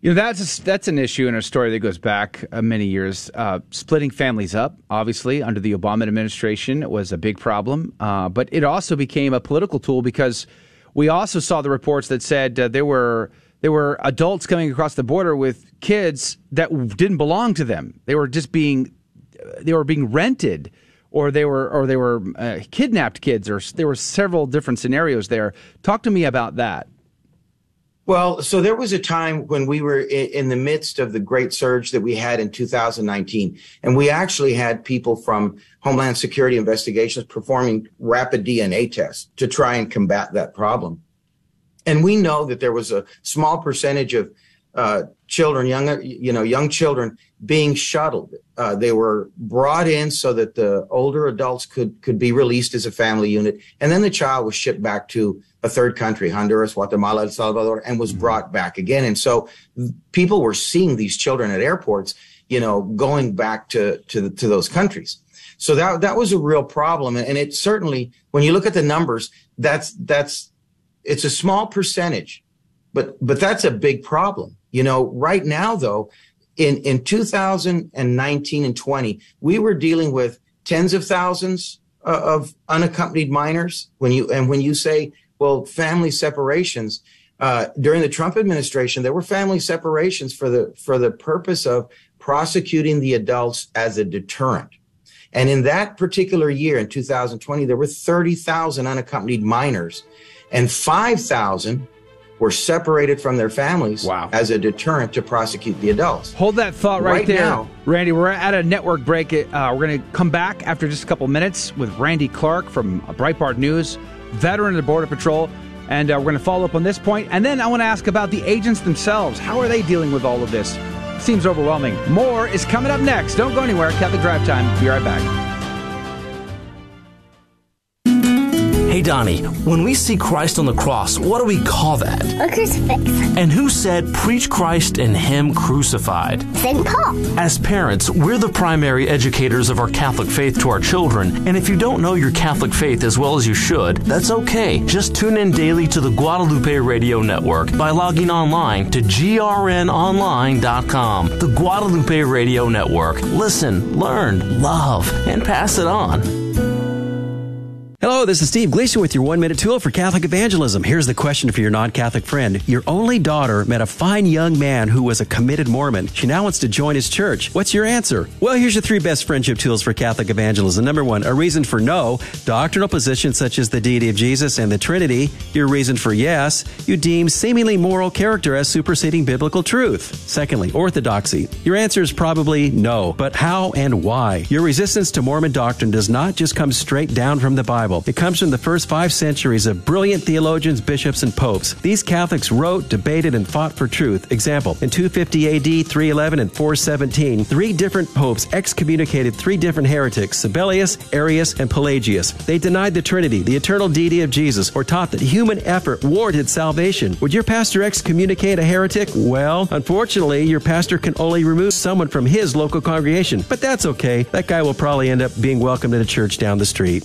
You know that's a, that's an issue in a story that goes back uh, many years. Uh, splitting families up, obviously, under the Obama administration was a big problem, uh, but it also became a political tool because we also saw the reports that said uh, there were there were adults coming across the border with kids that didn't belong to them. They were just being they were being rented, or they were or they were uh, kidnapped kids, or there were several different scenarios there. Talk to me about that. Well, so there was a time when we were in, in the midst of the great surge that we had in 2019, and we actually had people from Homeland Security investigations performing rapid DNA tests to try and combat that problem. And we know that there was a small percentage of uh, children, young, you know, young children being shuttled. Uh, they were brought in so that the older adults could could be released as a family unit, and then the child was shipped back to a third country, Honduras, Guatemala, El Salvador, and was brought back again. And so people were seeing these children at airports, you know, going back to to, to those countries. So that that was a real problem, and it certainly, when you look at the numbers, that's that's it's a small percentage, but but that's a big problem. You know, right now though, in in 2019 and 20, we were dealing with tens of thousands uh, of unaccompanied minors. When you and when you say, well, family separations. Uh, during the Trump administration, there were family separations for the for the purpose of prosecuting the adults as a deterrent. And in that particular year, in 2020, there were 30,000 unaccompanied minors, and 5,000 were separated from their families wow. as a deterrent to prosecute the adults. Hold that thought right, Right there, now- Randy. We're at a network break. Uh, we're going to come back after just a couple minutes with Randy Clark from Breitbart News, veteran of the Border Patrol, and uh, we're going to follow up on this point. And then I want to ask about the agents themselves. How are they dealing with all of this? Seems overwhelming. More is coming up next. Don't go anywhere. Catholic Drive Time. Be right back. Hey Donnie, when we see Christ on the cross, what do we call that? A crucifix. And who said, preach Christ and Him crucified? St. Paul. As parents, we're the primary educators of our Catholic faith to our children, and if you don't know your Catholic faith as well as you should, that's okay. Just tune in daily to the Guadalupe Radio Network by logging online to grnonline.com. The Guadalupe Radio Network. Listen, learn, love, and pass it on. Hello, this is Steve Gleason with your one minute tool for Catholic evangelism. Here's the question for your non Catholic friend. Your only daughter met a fine young man who was a committed Mormon. She now wants to join his church. What's your answer? Well, here's your three best friendship tools for Catholic evangelism. Number one, a reason for no, doctrinal positions such as the deity of Jesus and the Trinity. Your reason for yes, you deem seemingly moral character as superseding biblical truth. Secondly, orthodoxy. Your answer is probably no, but how and why? Your resistance to Mormon doctrine does not just come straight down from the Bible. It comes from the first five centuries of brilliant theologians, bishops, and popes. These Catholics wrote, debated, and fought for truth. Example, in 250 AD, 311, and 417, three different popes excommunicated three different heretics, Sabellius, Arius, and Pelagius. They denied the Trinity, the eternal deity of Jesus, or taught that human effort warranted salvation. Would your pastor excommunicate a heretic? Well, unfortunately, your pastor can only remove someone from his local congregation. But that's okay. That guy will probably end up being welcomed in a church down the street.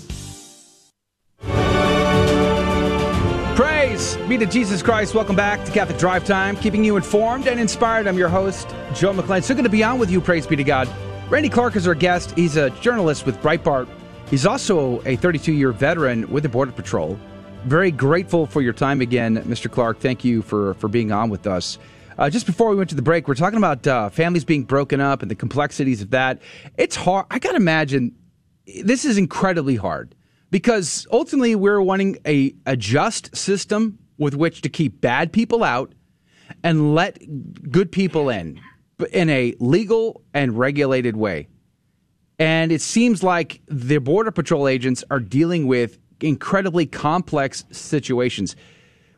Be to Jesus Christ. Welcome back to Catholic Drive Time, keeping you informed and inspired. I'm your host, Joe McClain. So good to be on with you, praise be to God. Randy Clark is our guest. He's a journalist with Breitbart. He's also a 32 year veteran with the Border Patrol. Very grateful for your time again, Mr. Clark. Thank you for, for being on with us. Uh, just before we went to the break, we're talking about uh, families being broken up and the complexities of that. It's hard. I got to imagine this is incredibly hard because ultimately we're wanting a, a just system with which to keep bad people out and let good people in in a legal and regulated way. And it seems like the Border Patrol agents are dealing with incredibly complex situations.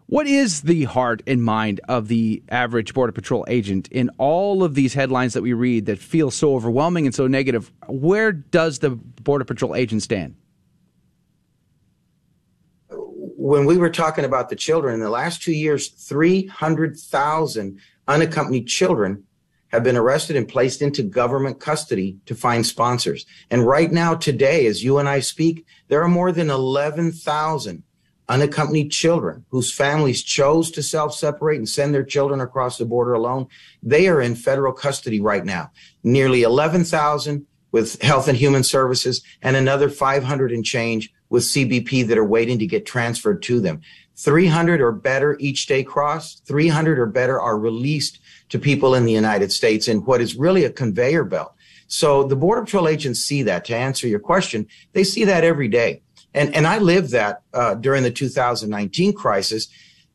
What is the heart and mind of the average Border Patrol agent in all of these headlines that we read that feel so overwhelming and so negative? Where does the Border Patrol agent stand? When we were talking about the children, in the last two years, 300,000 unaccompanied children have been arrested and placed into government custody to find sponsors. And right now, today, as you and I speak, there are more than 11,000 unaccompanied children whose families chose to self-separate and send their children across the border alone. They are in federal custody right now. Nearly 11,000 with Health and Human Services and another 500 and change with CBP that are waiting to get transferred to them. 300 or better each day cross, 300 or better are released to people in the United States in what is really a conveyor belt. So the Border Patrol agents see that to answer your question. They see that every day. And, and I lived that uh, during the 2019 crisis.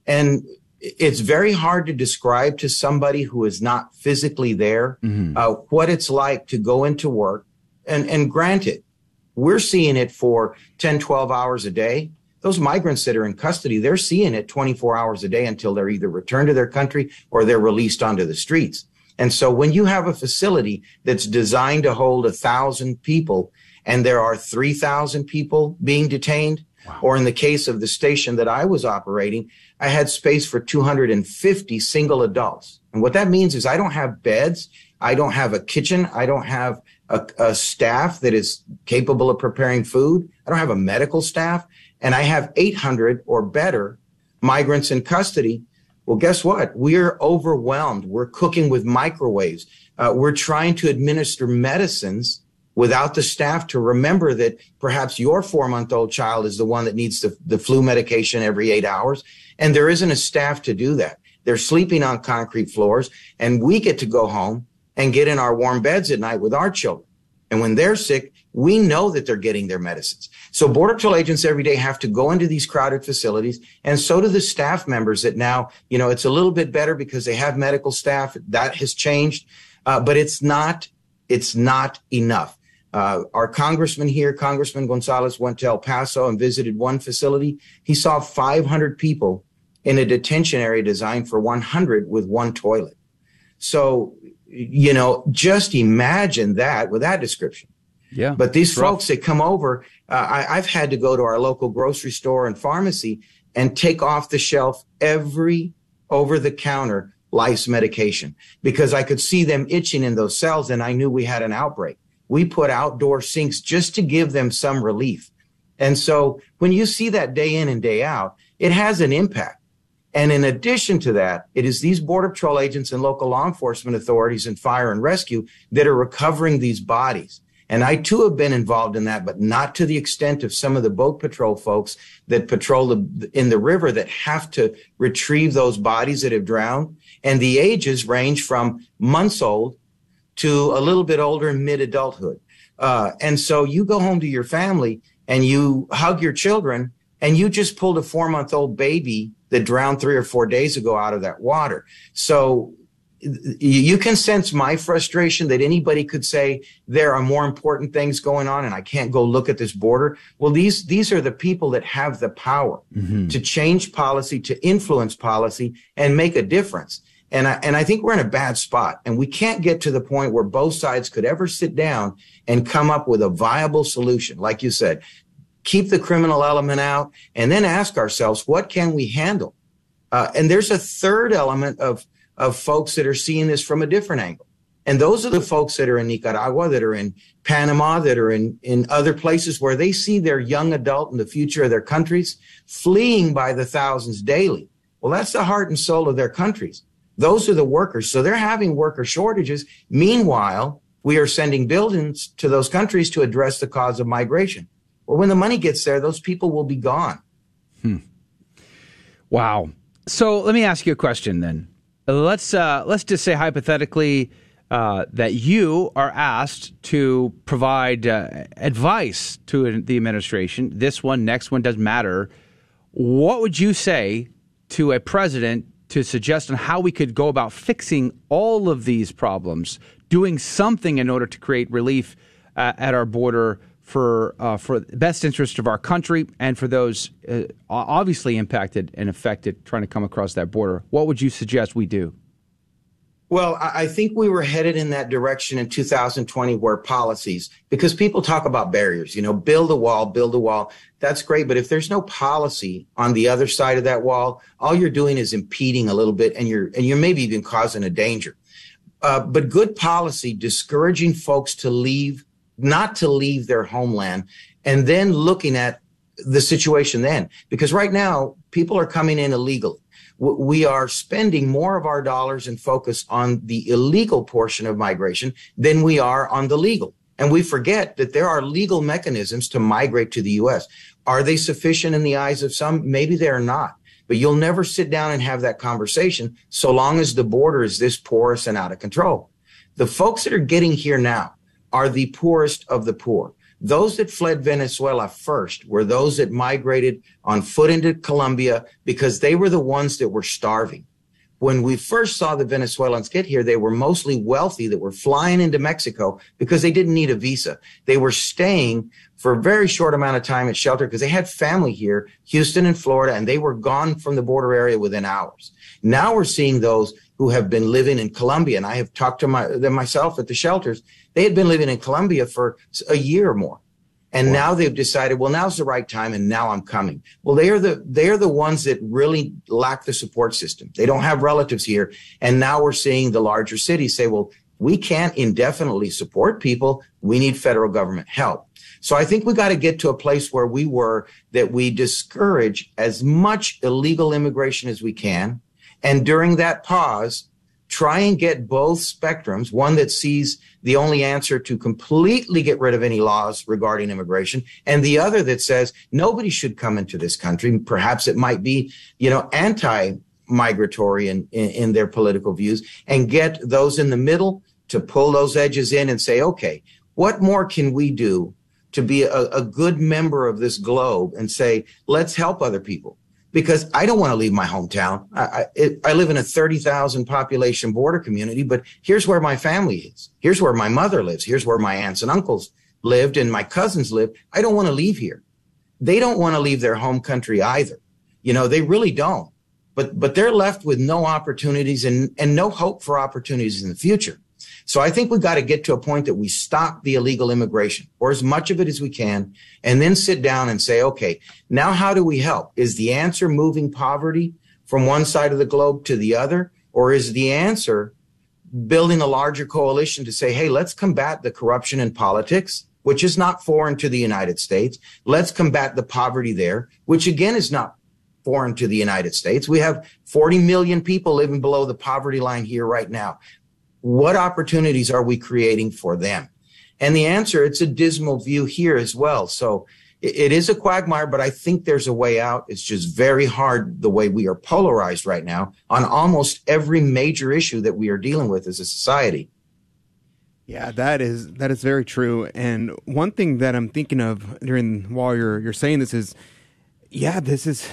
And it's very hard to describe to somebody who is not physically there mm-hmm. uh, what it's like to go into work. And, and granted, we're seeing it for 10, 12 hours a day. Those migrants that are in custody, they're seeing it 24 hours a day until they're either returned to their country or they're released onto the streets. And so when you have a facility that's designed to hold a thousand people and there are 3,000 people being detained. Wow. Or in the case of the station that I was operating, I had space for 250 single adults. And what that means is I don't have beds. I don't have a kitchen. I don't have a, a staff that is capable of preparing food. I don't have a medical staff and I have 800 or better migrants in custody. Well, guess what? We're overwhelmed. We're cooking with microwaves. Uh, we're trying to administer medicines without the staff to remember that perhaps your four month old child is the one that needs the, the flu medication every eight hours. And there isn't a staff to do that. They're sleeping on concrete floors and we get to go home and get in our warm beds at night with our children. And when they're sick, we know that they're getting their medicines. So border patrol agents every day have to go into these crowded facilities. And so do the staff members that now, you know, it's a little bit better because they have medical staff. That has changed. Uh, but it's not, it's not enough. Uh, our congressman here, Congressman Gonzalez, went to El Paso and visited one facility. He saw 500 people in a detention area designed for 100 with one toilet. So, you know, just imagine that with that description. Yeah. But these folks that come over, uh, I, I've had to go to our local grocery store and pharmacy and take off the shelf every over the counter lice medication because I could see them itching in those cells and I knew we had an outbreak we put outdoor sinks just to give them some relief. And so when you see that day in and day out, it has an impact. And in addition to that, it is these border patrol agents and local law enforcement authorities and fire and rescue that are recovering these bodies. And I too have been involved in that, but not to the extent of some of the boat patrol folks that patrol the, in the river that have to retrieve those bodies that have drowned. And the ages range from months old to a little bit older mid adulthood. Uh, and so you go home to your family and you hug your children and you just pulled a four month old baby that drowned three or four days ago out of that water. So you can sense my frustration that anybody could say there are more important things going on and I can't go look at this border. Well, these, these are the people that have the power mm-hmm. to change policy, to influence policy and make a difference. And I, and I think we're in a bad spot and we can't get to the point where both sides could ever sit down and come up with a viable solution. Like you said, keep the criminal element out and then ask ourselves, what can we handle? Uh, and there's a third element of, of folks that are seeing this from a different angle. And those are the folks that are in Nicaragua, that are in Panama, that are in, in other places where they see their young adult and the future of their countries fleeing by the thousands daily Well, that's the heart and soul of their countries. Those are the workers. So they're having worker shortages. Meanwhile, we are sending buildings to those countries to address the cause of migration. Well, when the money gets there, those people will be gone. Hmm. Wow. So let me ask you a question then. Let's uh, let's just say hypothetically uh, that you are asked to provide uh, advice to the administration. This one, next one doesn't matter. What would you say to a president to suggest on how we could go about fixing all of these problems, doing something in order to create relief uh, at our border for uh, for the best interest of our country and for those uh, obviously impacted and affected trying to come across that border. What would you suggest we do? Well, I think we were headed in that direction in 2020 where policies, because people talk about barriers, you know, build a wall, build a wall. That's great. But if there's no policy on the other side of that wall, all you're doing is impeding a little bit and you're, and you're maybe even causing a danger. Uh, but good policy discouraging folks to leave not to leave their homeland and then looking at the situation then. Because right now, people are coming in illegally. We are spending more of our dollars and focus on the illegal portion of migration than we are on the legal. And we forget that there are legal mechanisms to migrate to the U.S. Are they sufficient in the eyes of some? Maybe they're not. But you'll never sit down and have that conversation so long as the border is this porous and out of control. The folks that are getting here now, are the poorest of the poor. Those that fled Venezuela first were those that migrated on foot into Colombia because they were the ones that were starving. When we first saw the Venezuelans get here, they were mostly wealthy that were flying into Mexico because they didn't need a visa. They were staying for a very short amount of time at shelter because they had family here, Houston and Florida, and they were gone from the border area within hours. Now we're seeing those who have been living in Colombia, and I have talked to my, them myself at the shelters, they had been living in Colombia for a year or more. And wow. now they've decided, well, now's the right time. And now I'm coming. Well, they are the, they are the ones that really lack the support system. They don't have relatives here. And now we're seeing the larger cities say, well, we can't indefinitely support people. We need federal government help. So I think we got to get to a place where we were that we discourage as much illegal immigration as we can. And during that pause, try and get both spectrums, one that sees the only answer to completely get rid of any laws regarding immigration, and the other that says nobody should come into this country. Perhaps it might be, you know, anti migratory in, in, in their political views and get those in the middle to pull those edges in and say, okay, what more can we do to be a, a good member of this globe and say, let's help other people? Because I don't want to leave my hometown. I, I, it, I live in a 30,000 population border community, but here's where my family is. Here's where my mother lives. Here's where my aunts and uncles lived and my cousins live. I don't want to leave here. They don't want to leave their home country either. You know, they really don't. But, but they're left with no opportunities and, and no hope for opportunities in the future. So I think we've got to get to a point that we stop the illegal immigration or as much of it as we can and then sit down and say, okay, now how do we help? Is the answer moving poverty from one side of the globe to the other? Or is the answer building a larger coalition to say, hey, let's combat the corruption in politics, which is not foreign to the United States. Let's combat the poverty there, which again is not foreign to the United States. We have 40 million people living below the poverty line here right now. What opportunities are we creating for them? And the answer, it's a dismal view here as well. So it, it is a quagmire, but I think there's a way out. It's just very hard the way we are polarized right now on almost every major issue that we are dealing with as a society. Yeah, that is that is very true. And one thing that I'm thinking of during while you're you're saying this is, yeah, this is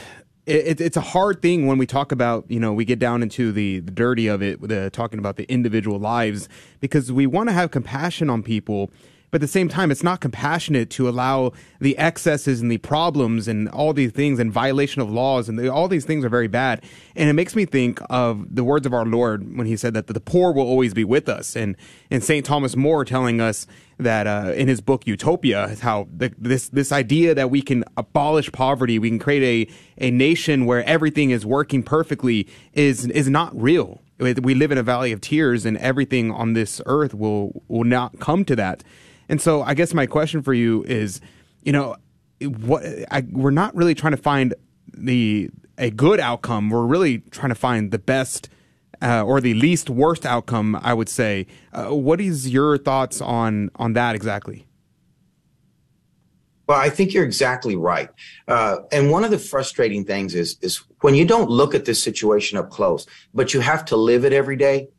it, it's a hard thing when we talk about you know we get down into the, the dirty of it the, talking about the individual lives because we want to have compassion on people but at the same time it's not compassionate to allow the excesses and the problems and all these things and violation of laws and the, all these things are very bad and it makes me think of the words of our lord when he said that the poor will always be with us and and st thomas more telling us that uh, in his book Utopia, how the, this this idea that we can abolish poverty, we can create a a nation where everything is working perfectly is is not real. We live in a valley of tears, and everything on this earth will will not come to that. And so, I guess my question for you is, you know, what I, we're not really trying to find the a good outcome. We're really trying to find the best uh, or the least worst outcome. I would say. Uh, what is your thoughts on on that exactly? Well, I think you're exactly right. Uh, and one of the frustrating things is is when you don't look at this situation up close, but you have to live it every day.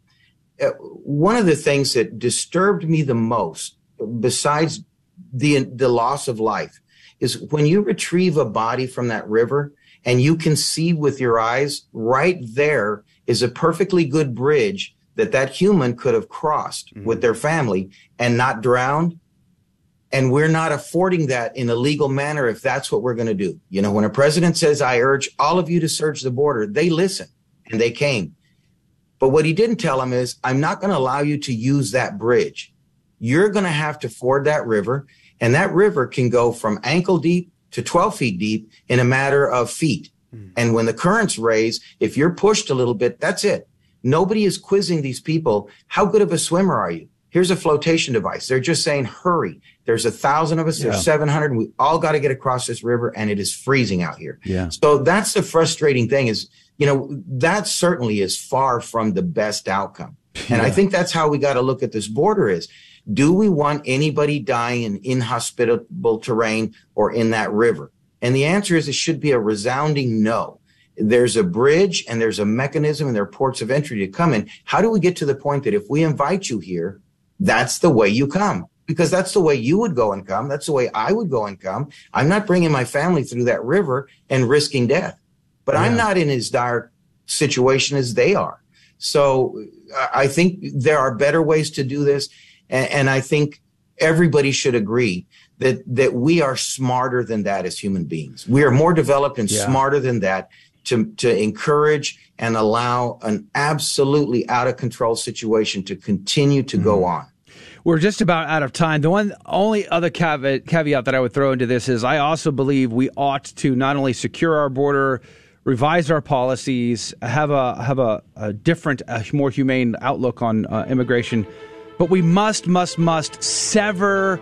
Uh, one of the things that disturbed me the most, besides the the loss of life, is when you retrieve a body from that river and you can see with your eyes right there is a perfectly good bridge that that human could have crossed mm-hmm. with their family and not drowned and we're not affording that in a legal manner if that's what we're going to do. You know, when a president says, I urge all of you to search the border, they listen and they came. But what he didn't tell them is, I'm not going to allow you to use that bridge. You're going to have to ford that river. And that river can go from ankle deep to 12 feet deep in a matter of feet. Mm. And when the currents raise, if you're pushed a little bit, that's it. Nobody is quizzing these people. How good of a swimmer are you? Here's a flotation device. They're just saying, hurry. There's a thousand of us. There's 700. We all got to get across this river and it is freezing out here. Yeah. So that's the frustrating thing is, you know, that certainly is far from the best outcome. Yeah. And I think that's how we got to look at this border is, do we want anybody dying in inhospitable terrain or in that river? And the answer is it should be a resounding no. There's a bridge and there's a mechanism and there are ports of entry to come in. How do we get to the point that if we invite you here, that's the way you come because that's the way you would go and come. That's the way I would go and come. I'm not bringing my family through that river and risking death, but yeah. I'm not in as dire situation as they are. So I think there are better ways to do this. And, and I think everybody should agree that, that we are smarter than that as human beings. We are more developed and yeah. smarter than that to, to encourage and allow an absolutely out of control situation to continue to mm-hmm. go on. We're just about out of time. The one only other caveat, caveat that I would throw into this is I also believe we ought to not only secure our border, revise our policies, have a have a, a different, a more humane outlook on uh, immigration, but we must, must, must sever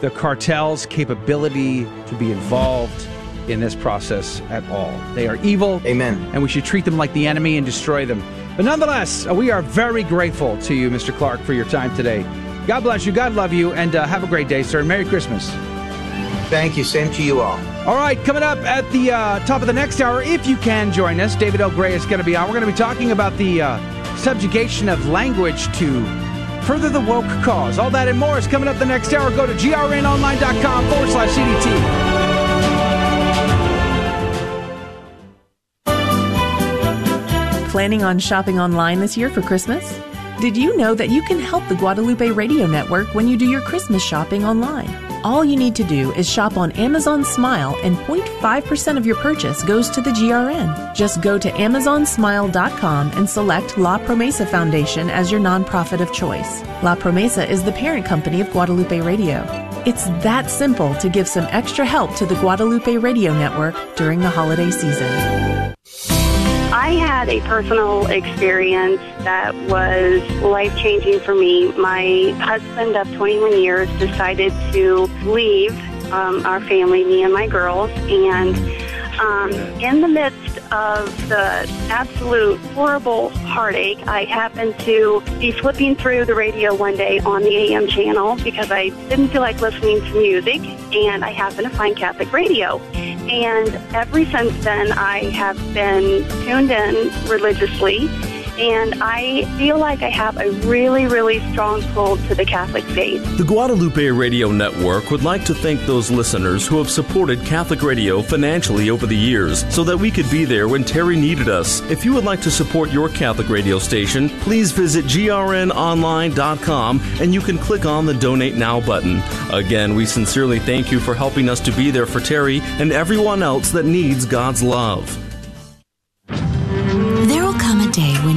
the cartel's capability to be involved in this process at all. They are evil. Amen. And we should treat them like the enemy and destroy them. But nonetheless, uh, we are very grateful to you, Mr. Clark, for your time today. God bless you. God love you. And uh, have a great day, sir. Merry Christmas. Thank you. Same to you all. All right, coming up at the uh, top of the next hour, if you can join us, David L. Gray is going to be on. We're going to be talking about the uh, subjugation of language to further the woke cause. All that and more is coming up the next hour. Go to grnonline.com forward slash CDT. Planning on shopping online this year for Christmas? Did you know that you can help the Guadalupe Radio Network when you do your Christmas shopping online? All you need to do is shop on Amazon Smile and 0.5% of your purchase goes to the GRN. Just go to amazonsmile.com and select La Promesa Foundation as your nonprofit of choice. La Promesa is the parent company of Guadalupe Radio. It's that simple to give some extra help to the Guadalupe Radio Network during the holiday season. I had a personal experience that was life changing for me. My husband of 21 years decided to leave um, our family, me and my girls, and um, in the midst of the absolute horrible heartache, I happened to be flipping through the radio one day on the AM channel because I didn't feel like listening to music, and I happened to find Catholic radio. And ever since then, I have been tuned in religiously and I feel like I have a really, really strong pull to the Catholic faith. The Guadalupe Radio Network would like to thank those listeners who have supported Catholic Radio financially over the years so that we could be there when Terry needed us. If you would like to support your Catholic radio station, please visit grnonline.com and you can click on the Donate Now button. Again, we sincerely thank you for helping us to be there for Terry and everyone else that needs God's love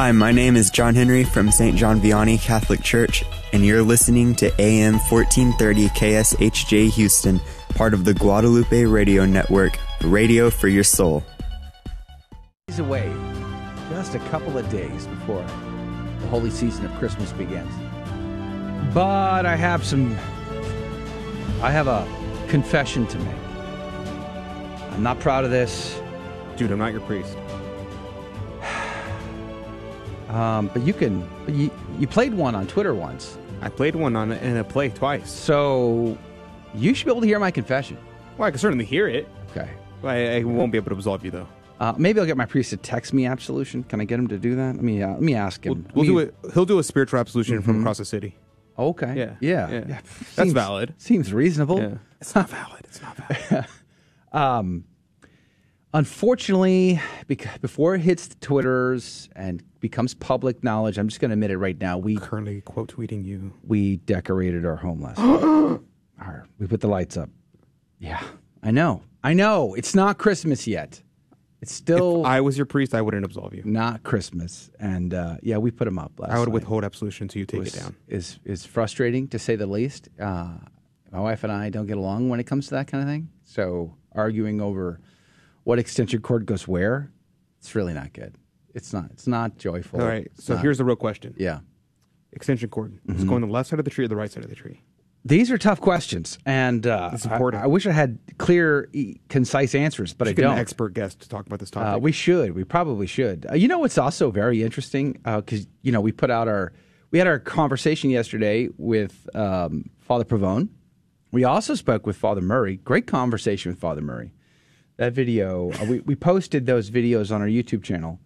Hi, my name is John Henry from St. John Vianney Catholic Church, and you're listening to AM 1430 KSHJ Houston, part of the Guadalupe Radio Network, radio for your soul. Days away, just a couple of days before the holy season of Christmas begins. But I have some, I have a confession to make. I'm not proud of this. Dude, I'm not your priest. Um, but you can, you, you played one on Twitter once. I played one on in a play twice. So you should be able to hear my confession. Well, I can certainly hear it. Okay. I, I won't be able to absolve you, though. Uh, maybe I'll get my priest to text me absolution. Can I get him to do that? Let me uh, let me ask him. We'll, we'll do it. He'll do a spiritual absolution from Mhm. across the city. Okay. Yeah. Yeah. Yeah. Yeah. That's valid. Seems reasonable. Yeah. It's not valid. It's not valid. Um, unfortunately, bec- before it hits the Twitters and becomes public knowledge, I'm just going to admit it right now. We currently quote tweeting you. We decorated our home last night. Our- we put the lights up. Yeah, I know. I know. It's not Christmas yet. It's still. If I was your priest, I wouldn't absolve you. Not Christmas, and uh, yeah, we put them up last. I would night. withhold absolution until you take was- it down. Is is frustrating to say the least. Uh, my wife and I don't get along when it comes to that kind of thing. So arguing over what extension cord goes where, it's really not good. It's not. It's not joyful. All right. It's So not- here's the real question. Yeah. Extension cord. Is Mhm. going the left side of the tree or the right side of the tree? These are tough questions, and uh, It's important. I, I wish I had clear, e- concise answers, but I don't. an expert guest to talk about this topic. Uh, we should. We probably should. Uh, you know what's also very interesting because you know we put out our we had our conversation yesterday with um, Father Pavone. We also spoke with Father Murray. Great conversation with Father Murray. That video uh, we we posted those videos on our YouTube channel,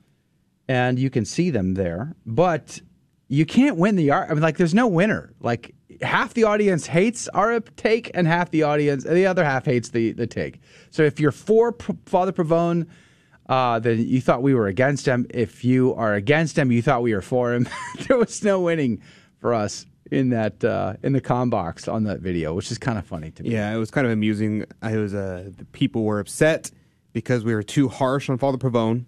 and you can see them there. But you can't win the art. I mean, like there's no winner. Like half the audience hates our take, and half the audience, the other half hates the the take. So if you're for P- Father Pavone, uh, then you thought we were against him. If you are against him, you thought we were for him. there was no winning for us in that uh, in the com box on that video, which is kind of funny to me. Yeah, it was kind of amusing. I was uh, the people were upset because we were too harsh on Father Pavone,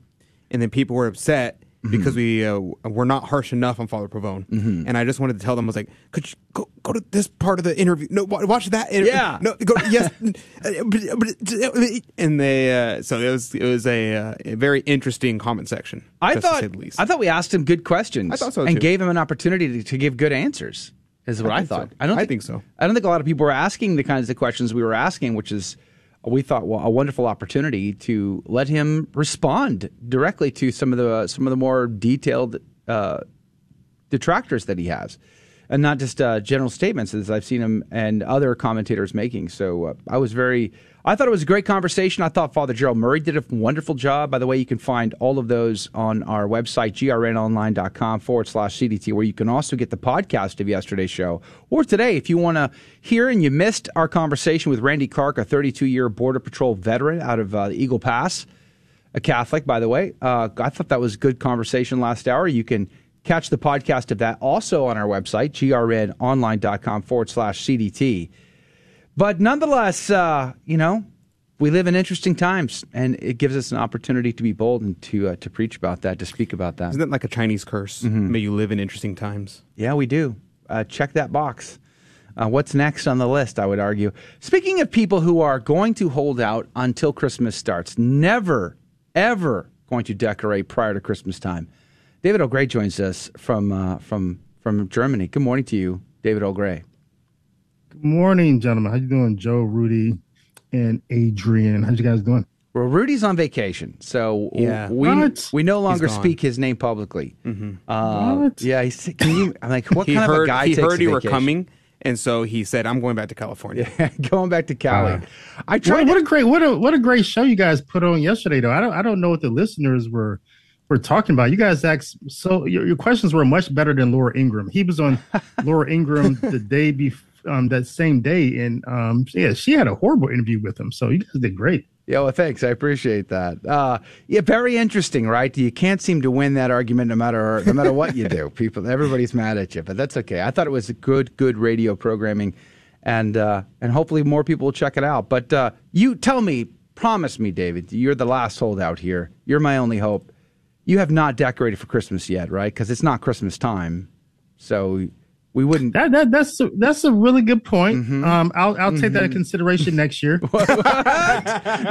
and then people were upset Mm-hmm. because we uh, were not harsh enough on Father Pavone. Mhm. And I just wanted to tell them, I was like, could you go go to this part of the interview? No, watch that. Inter- Yeah. no, go yes. and they uh, so it was it was a, uh, a very interesting comment section. I just to thought say the least. I thought we asked him good questions. I thought so, and too. gave him an opportunity to, to give good answers. Is what I I, think so. thought. I don't. I think, think so. I don't think a lot of people were asking the kinds of questions we were asking, which is we thought well, a wonderful opportunity to let him respond directly to some of the some of the more detailed uh, detractors that he has, and not just uh, general statements as I've seen him and other commentators making. So uh, I was very, I thought it was a great conversation. I thought Father Gerald Murray did a wonderful job. By the way, you can find all of those on our website, grnonline.com forward slash CDT, where you can also get the podcast of yesterday's show or today if you want to hear and you missed our conversation with Randy Clark, a 32 year Border Patrol veteran out of uh, Eagle Pass a Catholic, by the way. Uh, I thought that was good conversation last hour. You can catch the podcast of that also on our website, grnonline.com forward slash CDT. But nonetheless, uh, you know, we live in interesting times, and it gives us an opportunity to be bold and to uh, to preach about that, to speak about that. Isn't that like a Chinese curse? May you live in interesting times. Yeah, we do. Uh, check that box. Uh, what's next on the list, I would argue. Speaking of people who are going to hold out until Christmas starts, never, ever going to decorate prior to Christmas time. David L. Gray joins us from, uh, from, from Germany. Good morning to you, David L. Gray. Good morning, gentlemen. How you doing, Joe, Rudy, and Adrian? How you guys doing? Well, Rudy's on vacation, so Yeah. we What? we no longer speak his name publicly. Mhm. Uh, What? Yeah, he's, can you? I'm like, what he kind heard, of a guy He takes heard a you were coming, and so he said, "I'm going back to California." going back to Cali. Uh, I tried. What, what a great what a what a great show you guys put on yesterday, though. I don't I don't know what the listeners were we're talking about. You guys asked so your, your questions were much better than Laura Ingraham. He was on Laura Ingraham the day before um, that same day, and um, yeah, she had a horrible interview with him. So you guys did great. Yeah, well, thanks. I appreciate that. Uh, yeah, very interesting, right? You can't seem to win that argument no matter no matter what you do. People, everybody's mad at you, but that's okay. I thought it was good, good radio programming, and uh, and hopefully more people will check it out. But uh, you tell me, promise me, David, you're the last holdout here. You're my only hope. You have not decorated for Christmas yet, right? Because it's not Christmas time, so we wouldn't. That, that that's a, that's a really good point. Mm-hmm. Um, I'll I'll take that into mm-hmm. consideration next year.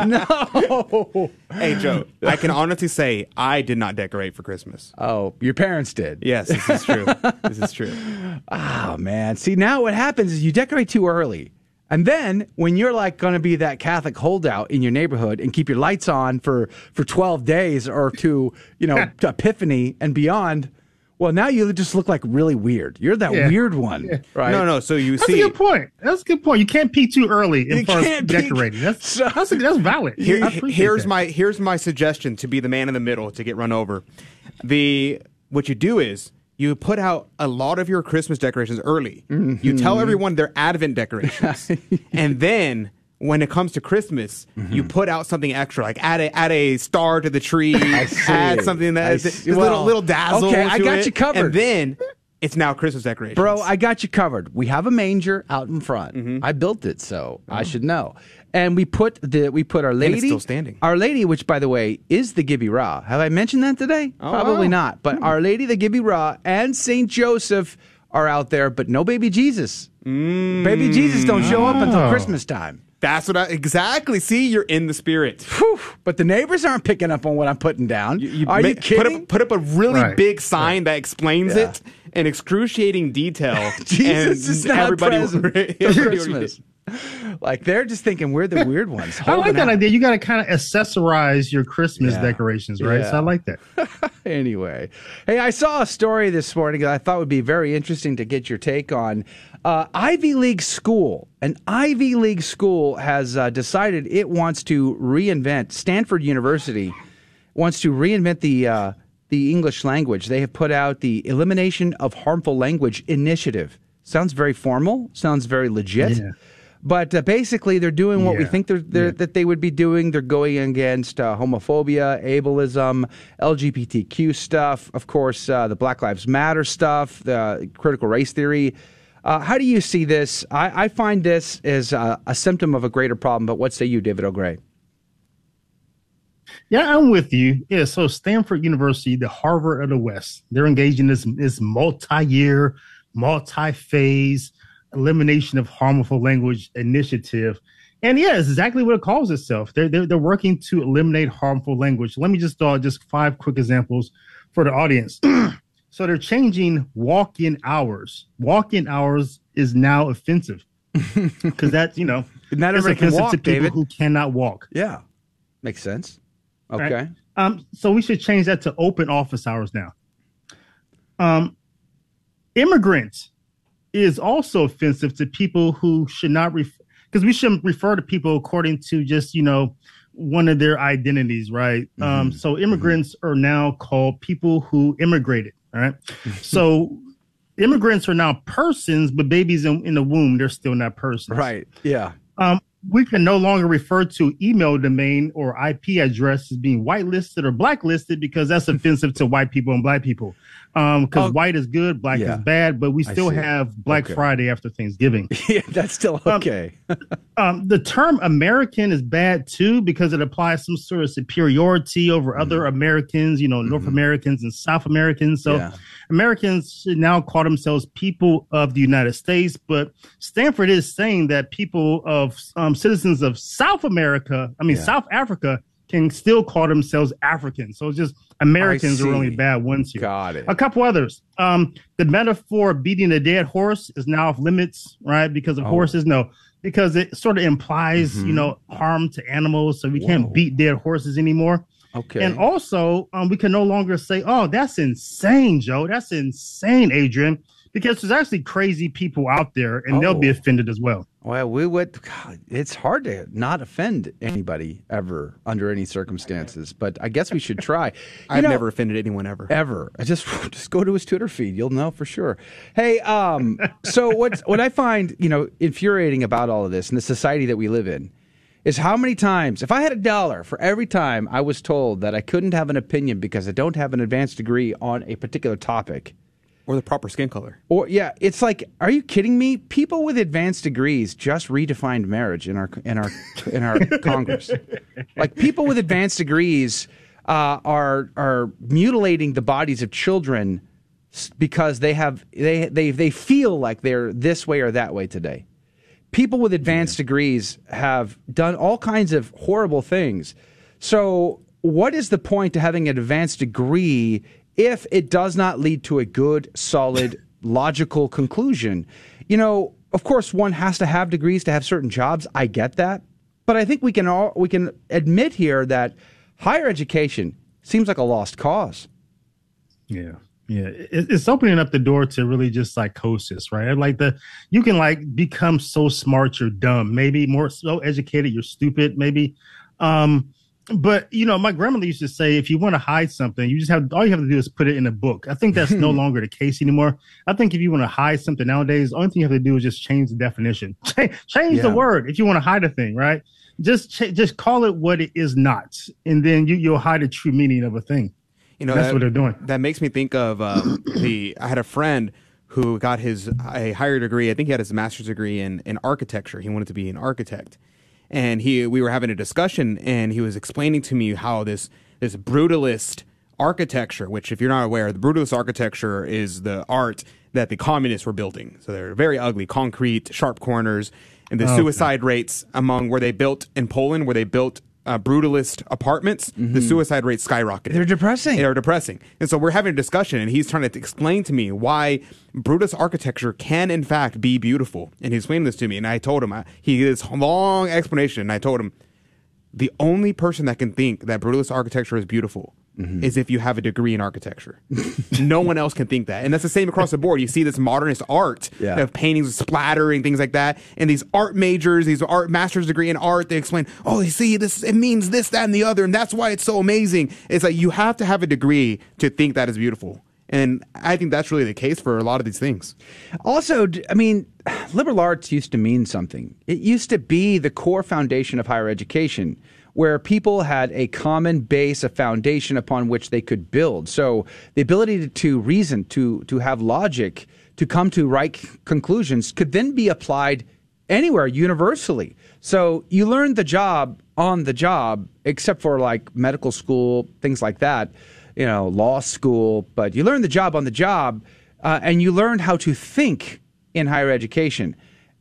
no. Hey, Joe, I can honestly say I did not decorate for Christmas. Oh, your parents did. Yes, this is true. this is true. Oh man. See now what happens is you decorate too early. And then when you're like going to be that Catholic holdout in your neighborhood and keep your lights on for for 12 days or to, you know, to Epiphany and beyond, well now you just look like really weird. You're that Yeah. weird one, Yeah. right? No, no. So you That's see, that's a good point. That's a good point. You can't peek too early in far as can't peek- decorating. That's that's, that's valid. Here- here's that. my here's my suggestion to be the man in the middle to get run over. The what you do is you put out a lot of your Christmas decorations early. You tell Mhm. everyone they're Advent decorations, and then. When it comes to Christmas, you put out something extra, like add a add a star to the tree, add something that I a little Well, little dazzle. okay, I got it, you covered. And then it's now Christmas decorations. Bro, I got you covered. We have a manger out in front. Mm-hmm. I built it, so I should know. And we put the we put our lady still standing. Our lady, which by the way is the Gebirah. Have I mentioned that today? Oh, Probably wow. not. But hmm. Our Lady, the Gebirah, and Saint Joseph are out there, but no baby Jesus. Mm. Baby Jesus don't show up until Oh. Christmas time. That's what I exactly. See, you're in the spirit. But the neighbors aren't picking up on what I'm putting down. are ma- you kidding? Put up, put up a really Right. big sign that explains Yeah. it in excruciating detail. Jesus and is not everybody, present everybody for Christmas. Like they're just thinking we're the weird ones. I like that out. idea. You got to kind of accessorize your Christmas Yeah. decorations, right? Yeah. So I like that. anyway, hey, I saw a story this morning that I thought would be very interesting to get your take on. Uh, Ivy League school, an Ivy League school has uh, decided it wants to reinvent. Stanford University wants to reinvent the uh, the English language. They have put out the Elimination of Harmful Language Initiative. Sounds very formal. Sounds very legit. Yeah. But uh, basically, they're doing what we think they're, they're, that they would be doing. They're going against uh, homophobia, ableism, LGBTQ stuff, of course, uh, the Black Lives Matter stuff, the critical race theory. Uh, how do you see this? I, I find this as a, a symptom of a greater problem. But what say you, David L. Gray? Yeah, I'm with you. Yeah, so Stanford University, the Harvard of the West, they're engaged in this this multi-year, multi-phase elimination of harmful language initiative. And yeah, it's exactly what it calls itself. They're, they're, they're working to eliminate harmful language. Let me just throw out just five quick examples for the audience. so they're changing walk-in hours. Walk-in hours is now offensive because that's, you know, Not it's everybody can walk, to people David. who cannot walk. Yeah, makes sense. Right? Okay. Um, so we should change that to open office hours now. Um, immigrant is also offensive to people who should not refer because we shouldn't refer to people according to just you know one of their identities, right? Um, so immigrants are now called people who immigrated. All right? so immigrants are now persons, but babies in, in the womb they're still not persons. Right. Yeah. Um, we can no longer refer to email domain or IP address as being whitelisted or blacklisted because that's offensive to white people and black people. Um, because white is good, black Yeah. is bad, but we still have Black Okay. Friday after Thanksgiving. yeah, that's still okay. um, the term American is bad too because it applies some sort of superiority over other Americans, you know, North Americans and South Americans. So Yeah. Americans should now call themselves people of the United States, but Stanford is saying that people of um, citizens of South America, I mean Yeah. South Africa, can still call themselves Africans. So it's just Americans are only bad ones here. Got it. A couple others. Um, the metaphor of beating a dead horse is now off limits, right? Because of Oh. horses, no, because it sort of implies, Mhm. you know, harm to animals. So we can't beat dead horses anymore. Okay. And also, um, we can no longer say, "Oh, that's insane, Joe. That's insane, Adrian," because there's actually crazy people out there, and they'll be Oh. offended as well. Well, we would. God, it's hard to not offend anybody ever under any circumstances, but I guess we should try. I've know- never offended anyone ever. Ever. I just just go to his Twitter feed. You'll know for sure. Hey, um, so what what I find, you know, infuriating about all of this and the society that we live in is how many times, if I had a dollar for every time I was told that I couldn't have an opinion because I don't have an advanced degree on a particular topic. Or the proper skin color. Or yeah, it's like, are you kidding me? People with advanced degrees just redefined marriage in our in our in our Congress. Like people with advanced degrees uh, are are mutilating the bodies of children because they have they they they feel like they're this way or that way today. People with advanced degrees have done all kinds of horrible things. So, what is the point to having an advanced degree if it does not lead to a good, solid, logical conclusion? You know, of course, one has to have degrees to have certain jobs. I get that, but I think we can all we can admit here that higher education seems like a lost cause. Yeah. Yeah, it's opening up the door to really just psychosis, right? Like the you can like become so smart you're dumb, maybe more so educated you're stupid, maybe. Um, but you know, my grandmother used to say, if you want to hide something, you just have all you have to do is put it in a book. I think that's no longer the case anymore. I think if you want to hide something nowadays, the only thing you have to do is just change the definition, change the Yeah. word. If you want to hide a thing, right? Just ch- just call it what it is not, and then you you'll hide the true meaning of a thing. You know, that's that, what they're doing. That makes me think of um, the. I had a friend who got his a higher degree. I think he had his master's degree in in architecture. He wanted to be an architect, and he we were having a discussion, and he was explaining to me how this this brutalist architecture, which if you're not aware, the brutalist architecture is the art that the communists were building. So they're very ugly, concrete, sharp corners, and the suicide rates among where they built in Poland, where they built uh, brutalist apartments, the Mhm. suicide rate skyrocketed. They're depressing. They're depressing. And so we're having a discussion, and he's trying to explain to me why Brutus architecture can, in fact, be beautiful. And he explained this to me, and I told him, I, he did this long explanation, and I told him, the only person that can think that Brutalist architecture is beautiful Mm-hmm. is if you have a degree in architecture. no one else can think that. And that's the same across the board. You see this modernist art Yeah. of paintings splattering, things like that. And these art majors, these art master's degree in art, they explain, oh, you see, this it means this, that, and the other, and that's why it's so amazing. It's like you have to have a degree to think that is beautiful. And I think that's really the case for a lot of these things. Also, I mean, liberal arts used to mean something. It used to be the core foundation of higher education, where people had a common base, a foundation upon which they could build. So the ability to, to reason, to to have logic, to come to right conclusions, could then be applied anywhere universally. So you learn the job on the job, except for like medical school, things like that, you know, law school. But you learn the job on the job, uh, and you learn how to think in higher education.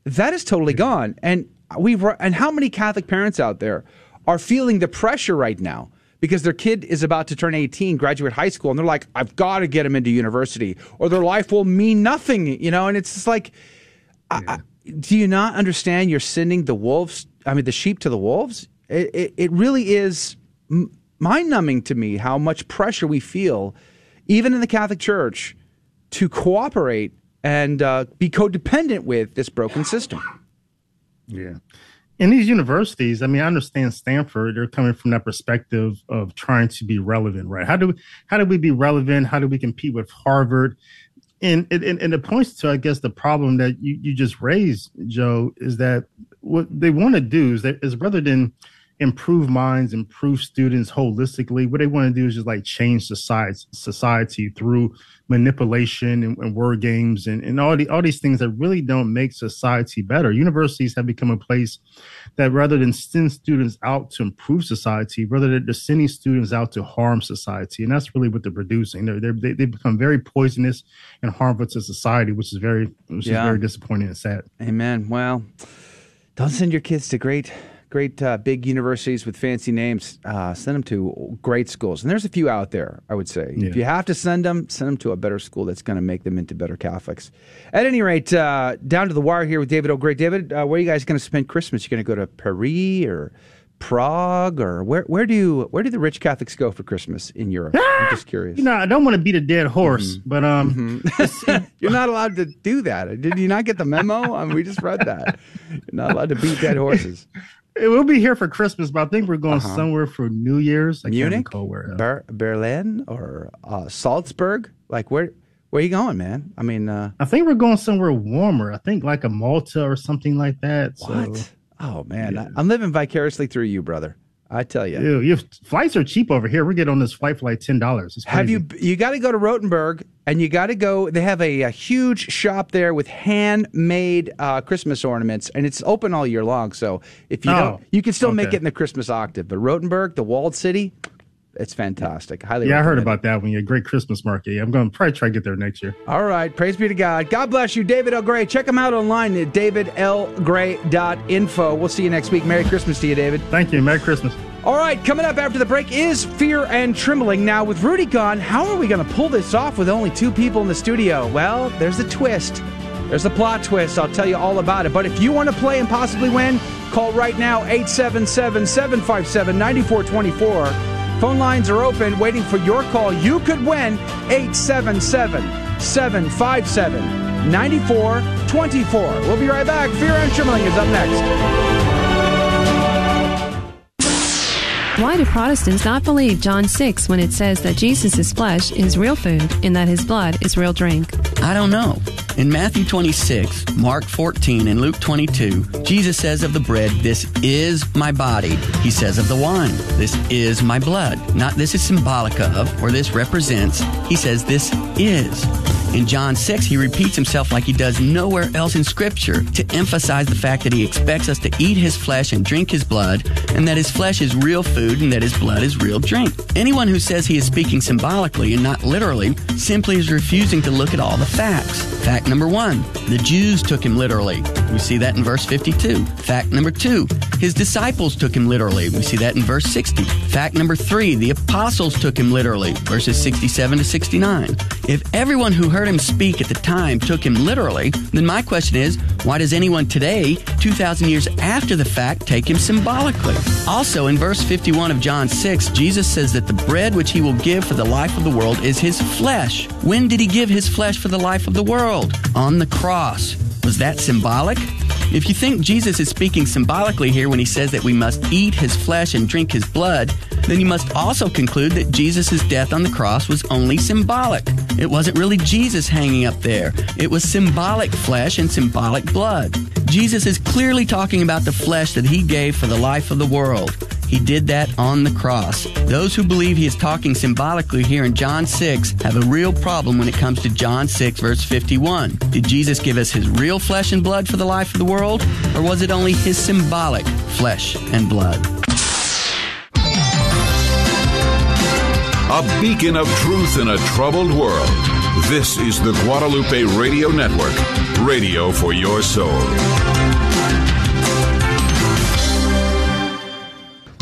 That is totally gone. And we've and how many Catholic parents out there are feeling the pressure right now because their kid is about to turn 18, graduate high school, and they're like, I've got to get him into university, or their life will mean nothing, you know. And it's just like, I, I, do you not understand? You're sending the wolves, I mean, the sheep to the wolves. It, it, it really is mind numbing to me how much pressure we feel, even in the Catholic Church, to cooperate and uh, be codependent with this broken system. Yeah. In these universities, I mean, I understand Stanford, they're coming from that perspective of trying to be relevant, right? How do we, how do we be relevant? How do we compete with Harvard? And, and, and it points to, I guess, the problem that you, you just raised, Joe, is that what they want to do is that is rather than improve minds, improve students holistically, what they want to do is just like change society, society through manipulation and, and word games and, and all the all these things that really don't make society better. Universities have become a place that rather than send students out to improve society, rather than they're sending students out to harm society, and that's really what they're producing. They're, they're, they they become very poisonous and harmful to society, which is very which Yeah. is very disappointing and sad. Amen. Well, don't send your kids to great, great uh, big universities with fancy names. Uh, send them to great schools, and there's a few out there. I would say, if you have to send them, send them to a better school that's going to make them into better Catholics. At any rate, uh, down to the wire here with David L. Gray. David, uh, where are you guys going to spend Christmas? You're going to go to Paris or Prague or where? Where do you where do the rich Catholics go for Christmas in Europe? I'm just curious. You know, I don't want to beat a dead horse, Mm-hmm. but um, You're not allowed to do that. Did you not get the memo? I mean, we just read that. You're not allowed to beat dead horses. We'll be here for Christmas, but I think we're going Uh-huh. somewhere for New Year's. I Munich, recall. Ber- Berlin, or uh, Salzburg? Like where? Where you going, man? I mean, uh, I think we're going somewhere warmer. I think like a Malta or something like that. What? So, oh man, I, I'm living vicariously through you, brother. I tell you. Ew, your flights are cheap over here. We get on this flight for like ten dollars. Have you? You got to go to Rothenburg, and you got to go. They have a, a huge shop there with handmade uh, Christmas ornaments, and it's open all year long. So if you Oh, don't, you can still make it in the Christmas octave. But Rothenburg, the walled city, it's fantastic. Highly. Yeah, I heard about that one. Yeah, great Christmas market. Yeah, I'm going to probably try to get there next year. All right. Praise be to God. God bless you, David L. Gray. Check him out online at davidlgray.info. We'll see you next week. Merry Christmas to you, David. Thank you. Merry Christmas. All right. Coming up after the break is Fear and Trembling. Now, with Rudy gone, how are we going to pull this off with only two people in the studio? Well, there's a twist. There's a plot twist. I'll tell you all about it. But if you want to play and possibly win, call right now 877 757 9424. Phone lines are open, waiting for your call. You could win 877 757 9424. We'll be right back. Fear and Trembling is up next. Why do Protestants not believe John 6 when it says that Jesus' flesh is real food and that his blood is real drink? I don't know. In Matthew 26, Mark 14, and Luke 22, Jesus says of the bread, This is my body. He says of the wine, This is my blood. Not this is symbolic of, or this represents. He says, This is. In John 6, he repeats himself like he does nowhere else in Scripture to emphasize the fact that he expects us to eat his flesh and drink his blood, and that his flesh is real food and that his blood is real drink. Anyone who says he is speaking symbolically and not literally simply is refusing to look at all the facts. Fact number one, the Jews took him literally. We see that in verse 52. Fact number two, his disciples took him literally. We see that in verse 60. Fact number three, the apostles took him literally. Verses 67 to 69. If everyone who heard him speak at the time took him literally, then my question is, why does anyone today, 2,000 years after the fact, take him symbolically? Also, in verse 51 of John 6, Jesus says that the bread which he will give for the life of the world is his flesh. When did he give his flesh for the life of the world? On the cross. Was that symbolic? If you think Jesus is speaking symbolically here when he says that we must eat his flesh and drink his blood, then you must also conclude that Jesus' death on the cross was only symbolic. It wasn't really Jesus hanging up there. It was symbolic flesh and symbolic blood. Jesus is clearly talking about the flesh that he gave for the life of the world. He did that on the cross. Those who believe he is talking symbolically here in John 6 have a real problem when it comes to John 6, verse 51. Did Jesus give us his real flesh and blood for the life of the world, or was it only his symbolic flesh and blood? A beacon of truth in a troubled world. This is the Guadalupe Radio Network, radio for your soul.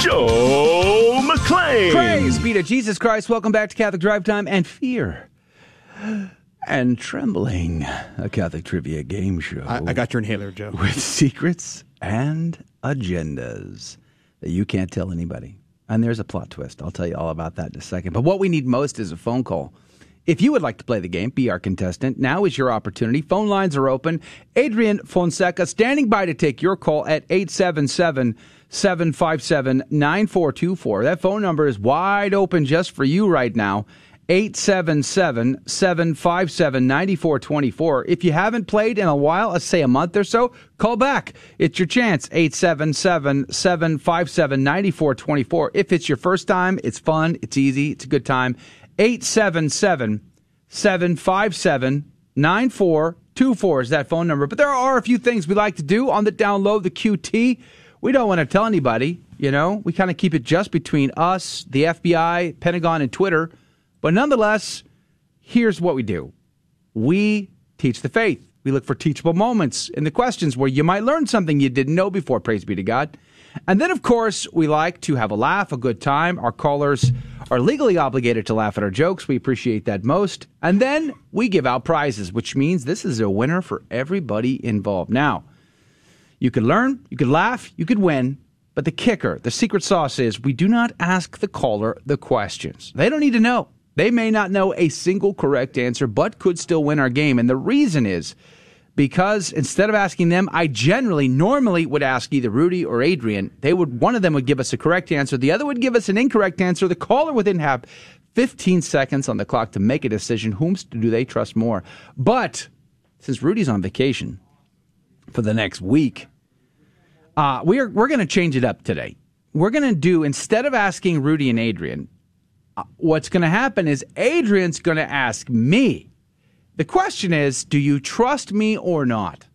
Joe McClain. Praise be to Jesus Christ. Welcome back to Catholic Drive Time and Fear and Trembling, a Catholic trivia game show. I, I got your inhaler, Joe. With secrets and agendas that you can't tell anybody. And there's a plot twist. I'll tell you all about that in a second. But what we need most is a phone call. If you would like to play the game, be our contestant. Now is your opportunity. Phone lines are open. Adrian Fonseca standing by to take your call at 877 757 9424. That phone number is wide open just for you right now. 877 757 9424. If you haven't played in a while, let's say a month or so, call back. It's your chance. 877 757 9424. If it's your first time, it's fun, it's easy, it's a good time. 877 757 9424 is that phone number. But there are a few things we like to do on the download, the QT we don't want to tell anybody. You know, we kind of keep it just between us, the FBI, Pentagon, and Twitter. But nonetheless, here's what we do: we teach the faith. We look for teachable moments in the questions where you might learn something you didn't know before. Praise be to God. And then, of course, we like to have a laugh, a good time. Our callers are legally obligated to laugh at our jokes. We appreciate that most. And then we give out prizes, which means this is a winner for everybody involved. Now, you could learn, you could laugh, you could win. But the kicker, the secret sauce is we do not ask the caller the questions. They don't need to know. They may not know a single correct answer, but could still win our game. And the reason is because instead of asking them, I generally normally would ask either Rudy or Adrian. They would one of them would give us a correct answer, the other would give us an incorrect answer. The caller would then have 15 seconds on the clock to make a decision. Whom do they trust more? But since Rudy's on vacation for the next week, uh, we are we're going to change it up today. We're going to do instead of asking Rudy and Adrian, uh, what's going to happen is Adrian's going to ask me. The question is, do you trust me or not?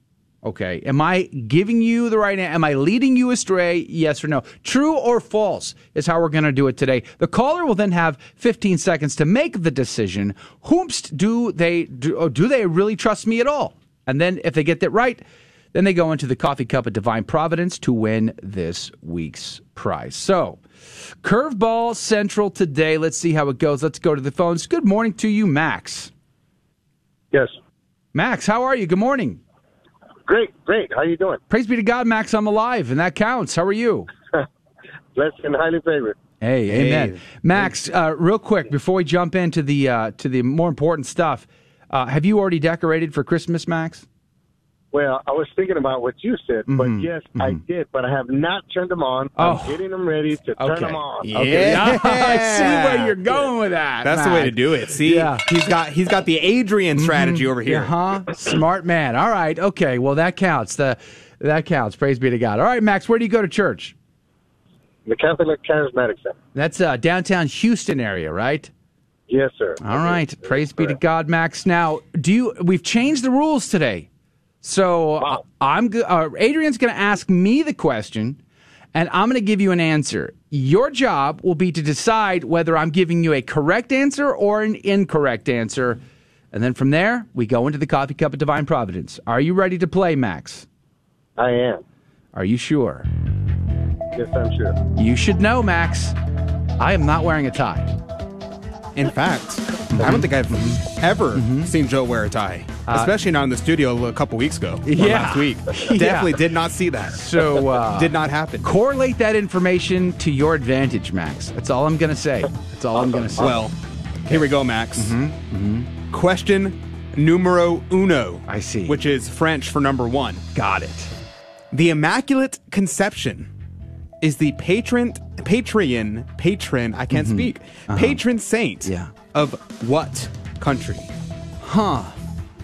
Okay. Am I giving you the right Am I leading you astray? Yes or no? True or false is how we're going to do it today. The caller will then have 15 seconds to make the decision. Whomst do they do, do they really trust me at all? And then if they get that right, then they go into the coffee cup of divine providence to win this week's prize. So, curveball central today. Let's see how it goes. Let's go to the phones. Good morning to you, Max. Yes. Max, how are you? Good morning. Great, great. How are you doing? Praise be to God, Max. I'm alive, and that counts. How are you? Blessed and highly favored. Hey, amen. Max, uh, real quick before we jump into the uh, to the more important stuff, uh, have you already decorated for Christmas, Max? Well, I was thinking about what you said, but Mhm, yes, I did, but I have not turned them on. Oh. I'm getting them ready to turn Okay. them on. Okay. Yeah, I see where you're going with that. That's the way to do it. See, Yeah. he's got he's got the Adrian strategy over here. Uh huh. Smart man. All right. Okay. Well, that counts. The that counts. Praise be to God. All right, Max. Where do you go to church? The Catholic Charismatic Center. That's uh, downtown Houston area, right? Yes, sir. All right. Praise be to God, Max. Now, do you? We've changed the rules today, so uh, I'm. Uh, Adrian's going to ask me the question, and I'm going to give you an answer. Your job will be to decide whether I'm giving you a correct answer or an incorrect answer, and then from there we go into the coffee cup of divine providence. Are you ready to play, Max? I am. Are you sure? Yes, I'm sure. You should know, Max. I am not wearing a tie. In fact, I don't think I've ever seen Joe wear a tie, Uh, especially not in the studio a couple weeks ago. or Yeah. last week. Yeah. Definitely did not see that. So uh, did not happen. Correlate that information to your advantage, Max. That's all I'm going to say. That's all I'm going to say. Well, here we go, Max. Mm-hmm. Question numero uno. I see. Which is French for number one. Got it. The Immaculate Conception is the patron, patron, patron, I can't speak, Uh-huh. patron saint Yeah. Of what country? Huh.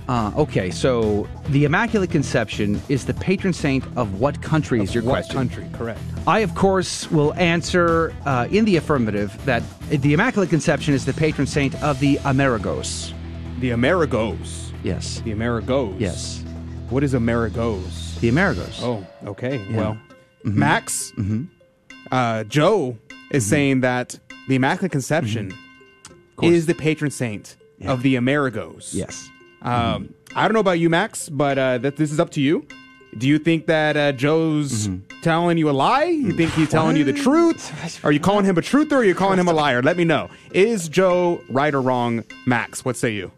Uh, okay, so the Immaculate Conception is the patron saint of what country is your what question? country? Correct. I, of course, will answer uh, in the affirmative that the Immaculate Conception is the patron saint of the Amerigos. The Amerigos. Yes. The Amerigos. Yes. What is Amerigos? The Amerigos. Oh, okay. Yeah. Well, Mhm. Max, Mm-hmm. uh, Joe is saying that the Immaculate Conception is the patron saint of the Amerigos. Yes. Um, I don't know about you, Max, but uh, that this is up to you. Do you think that uh, Joe's telling you a lie? You think he's telling you the truth? Are you calling him a truther or are you calling him a liar? Let me know. Is Joe right or wrong, Max? What say you?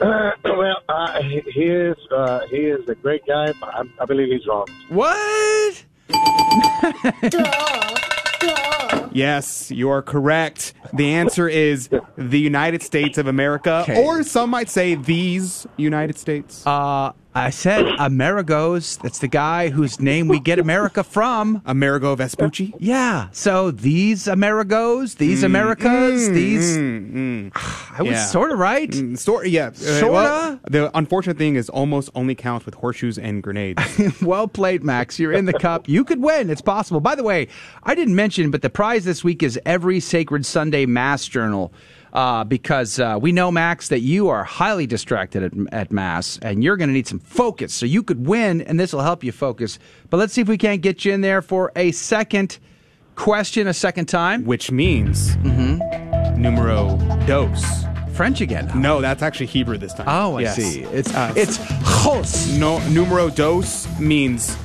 Uh, well, uh, he he is uh, he is a great guy, but I, I believe he's wrong. What? Yes, you are correct. The answer is the United States of America, Okay. or some might say these United States. Uh, I said Amerigos. That's the guy whose name we get America from. Amerigo Vespucci? Yeah. So these Amerigos, these mm. Americas, mm, these. Mm, ah, I was Yeah. sort of right. Mm, sort, yeah. Uh, Sorta? well, the unfortunate thing is almost only counts with horseshoes and grenades. well played, Max. You're in the cup. You could win. It's possible. By the way, I didn't mention, but the prize this week is every Sacred Sunday Mass Journal. Uh, because uh, we know, Max, that you are highly distracted at, at Mass and you're going to need some focus. So you could win, and this will help you focus. But let's see if we can't get you in there for a second question, a second time. Which means numero dos. French again. No, that's actually Hebrew this time. Oh, I Yes. see. It's Uh, it's chos. No, numero dos means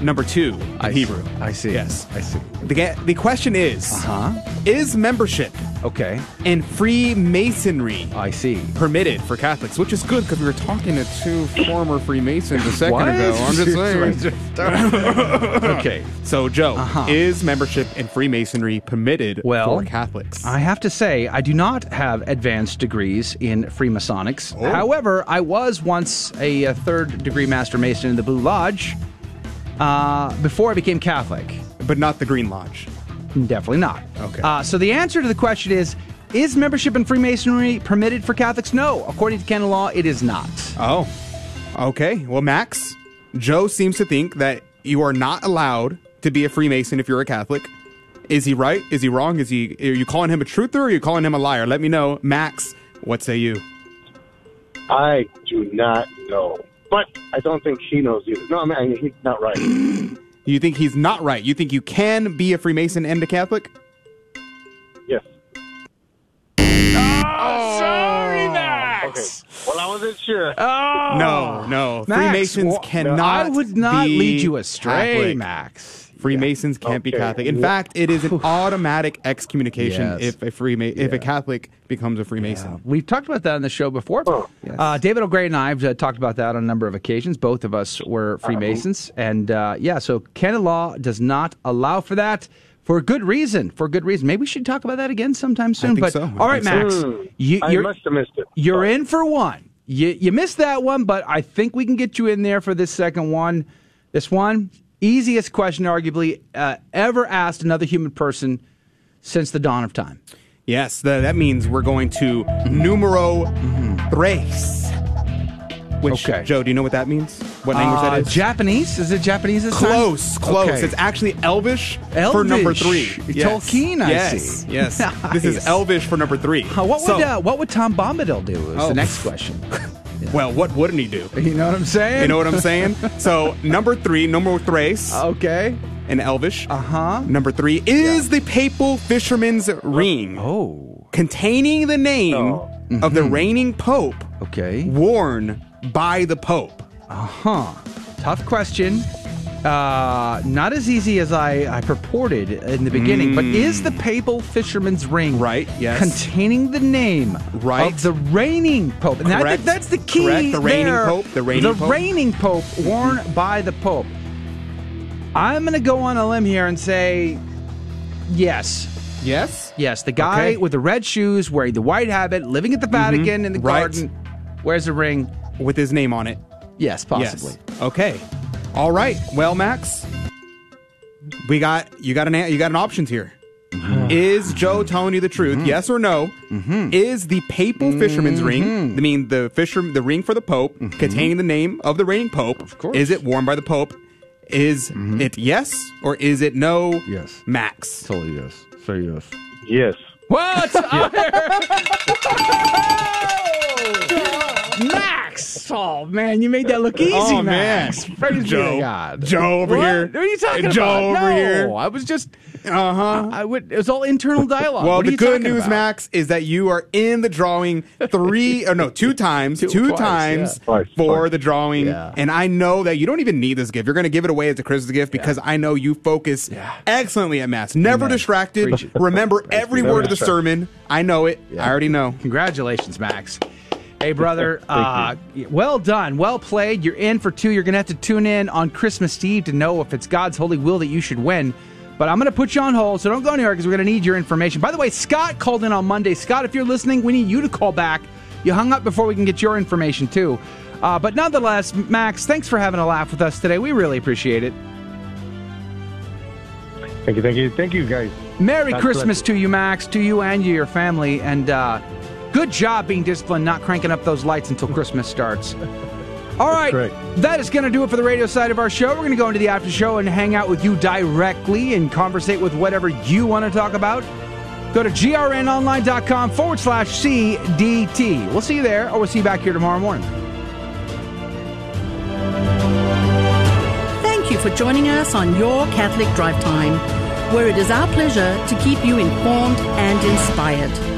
number two in I Hebrew. see. I see. Yes. I see. The, ga- the question is Uh-huh. Is membership Okay. in Freemasonry I see. permitted for Catholics? Which is good because we were talking to two former Freemasons a second What? ago. I'm just saying. okay. So, Joe, Uh-huh. is membership in Freemasonry permitted Well, for Catholics? I have to say, I do not have advanced degrees in Freemasonics. Oh. However, I was once a, uh third degree Master Mason in the Blue Lodge uh, before I became Catholic. but not the Green Lodge. Definitely not. Okay. Uh, so the answer to the question is Is membership in Freemasonry permitted for Catholics? No. According to canon law, it is not. Oh, okay. Well, Max, Joe seems to think that you are not allowed to be a Freemason if you're a Catholic. Is he right? Is he wrong? Is he? Are you calling him a truther or are you calling him a liar? Let me know, Max. What say you? I do not know, but I don't think she knows either. No, I mean he's not right. You think he's not right? You think you can be a Freemason and a Catholic? yes. Oh, oh. sorry, Max. Okay. Well, I wasn't sure. Oh. No, no. Max, Freemasons wha- cannot. I would not be lead you astray, Catholic. Max. Freemasons can't be Catholic. In fact, it is an automatic excommunication Yes. if a Freema- if a Catholic becomes a Freemason. We've talked about that on the show before. Yes. Uh, David L. Gray and I have uh, talked about that on a number of occasions. Both of us were Freemasons. And uh, yeah, so canon law does not allow for that for good reason. For good reason. Maybe we should talk about that again sometime soon. think but so. All right, Max, Hmm. you, I you're, must have missed it. you're in for one. You, you missed that one, but I think we can get you in there for this second one. This one, easiest question, arguably, uh, ever asked another human person since the dawn of time. Yes, tha- that means we're going to numero tres. Which, Okay. Joe, do you know what that means? What language Uh, that is? Japanese? Is it Japanese this time? Close, close. Okay. It's actually Elvish, for number Elvish. three. Tolkien, I yes, see. Yes, This is Elvish for number three. Uh, what So- would uh, what would Tom Bombadil do? Is Oh. the next question. well, what wouldn't he do? You know what I'm saying? You know what I'm saying? so, number three, numero tres, Okay. in Elvish. Uh huh. Number three is the papal fisherman's ring, Oh. containing the name of the reigning pope Okay. worn by the pope. Uh huh. Tough question. Uh, not as easy as I, I purported in the beginning, but is the mm. papal fisherman's ring. Right, yes. containing the name Right. of the reigning pope? And that's the key. Correct, the reigning there. pope, the reigning pope. reigning pope worn mm-hmm. by the pope. I'm going to go on a limb here and say yes. Yes? Yes, the guy Okay. with the red shoes, wearing the white habit, living at the mm-hmm. Vatican in the Right. garden, wears a ring. With his name on it. Yes, possibly. Yes. Okay. All right. Well, Max, we got you got an you got an options here. Mm-hmm. Is Joe telling you the truth? Mm-hmm. Yes or no? Mm-hmm. Is the papal fisherman's ring, I mean the fisher the ring for the pope containing the name of the reigning pope, of course. is it worn by the pope? Is it yes or is it no? Yes. Max. Totally yes. Say yes. Yes. What? Max! Oh man, you made that look easy, Oh, Max. man. Praise be to God. Joe over What? here. What are you talking Joe about? Joe over No, here. I was just. Uh huh. I would. It was all internal dialogue. Well, What are the good news, about? Max, is that you are in the drawing three or no, two times, two, Two- twice, times yeah. Twice, for twice. the drawing. Yeah. And I know that you don't even need this gift. You're going to give it away as a Christmas gift because I know you focus excellently at Mass. Never Amen. distracted. Remember every word of the sermon. I know it. I already know. Congratulations, Max. Hey, brother. uh, well done. Well played. You're in for two. You're going to have to tune in on Christmas Eve to know if it's God's holy will that you should win. But I'm going to put you on hold, so don't go anywhere because we're going to need your information. By the way, Scott called in on Monday. Scott, if you're listening, we need you to call back. You hung up before we can get your information, too. Uh, but nonetheless, Max, thanks for having a laugh with us today. We really appreciate it. Thank you, thank you, thank you, guys. Merry God Christmas to you, Max, to you and your family, and uh, good job being disciplined, not cranking up those lights until Christmas starts. All right. That is going to do it for the radio side of our show. We're going to go into the after show and hang out with you directly and conversate with whatever you want to talk about. Go to grnonline.com forward slash CDT. We'll see you there, or we'll see you back here tomorrow morning. Thank you for joining us on Your Catholic Drive Time, where it is our pleasure to keep you informed and inspired.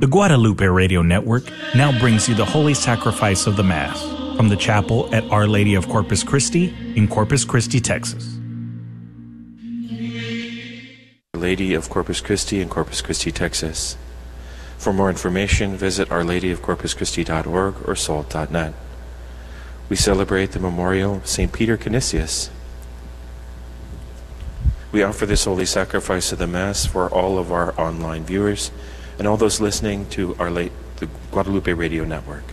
The Guadalupe Radio Network now brings you the Holy Sacrifice of the Mass from the chapel at Our Lady of Corpus Christi in Corpus Christi, Texas. Lady of Corpus Christi in Corpus Christi, Texas. For more information, visit ourladyofcorpuschristi.org or salt.net. We celebrate the memorial of St. Peter Canisius. We offer this holy sacrifice of the Mass for all of our online viewers and all those listening to our late, the Guadalupe Radio Network.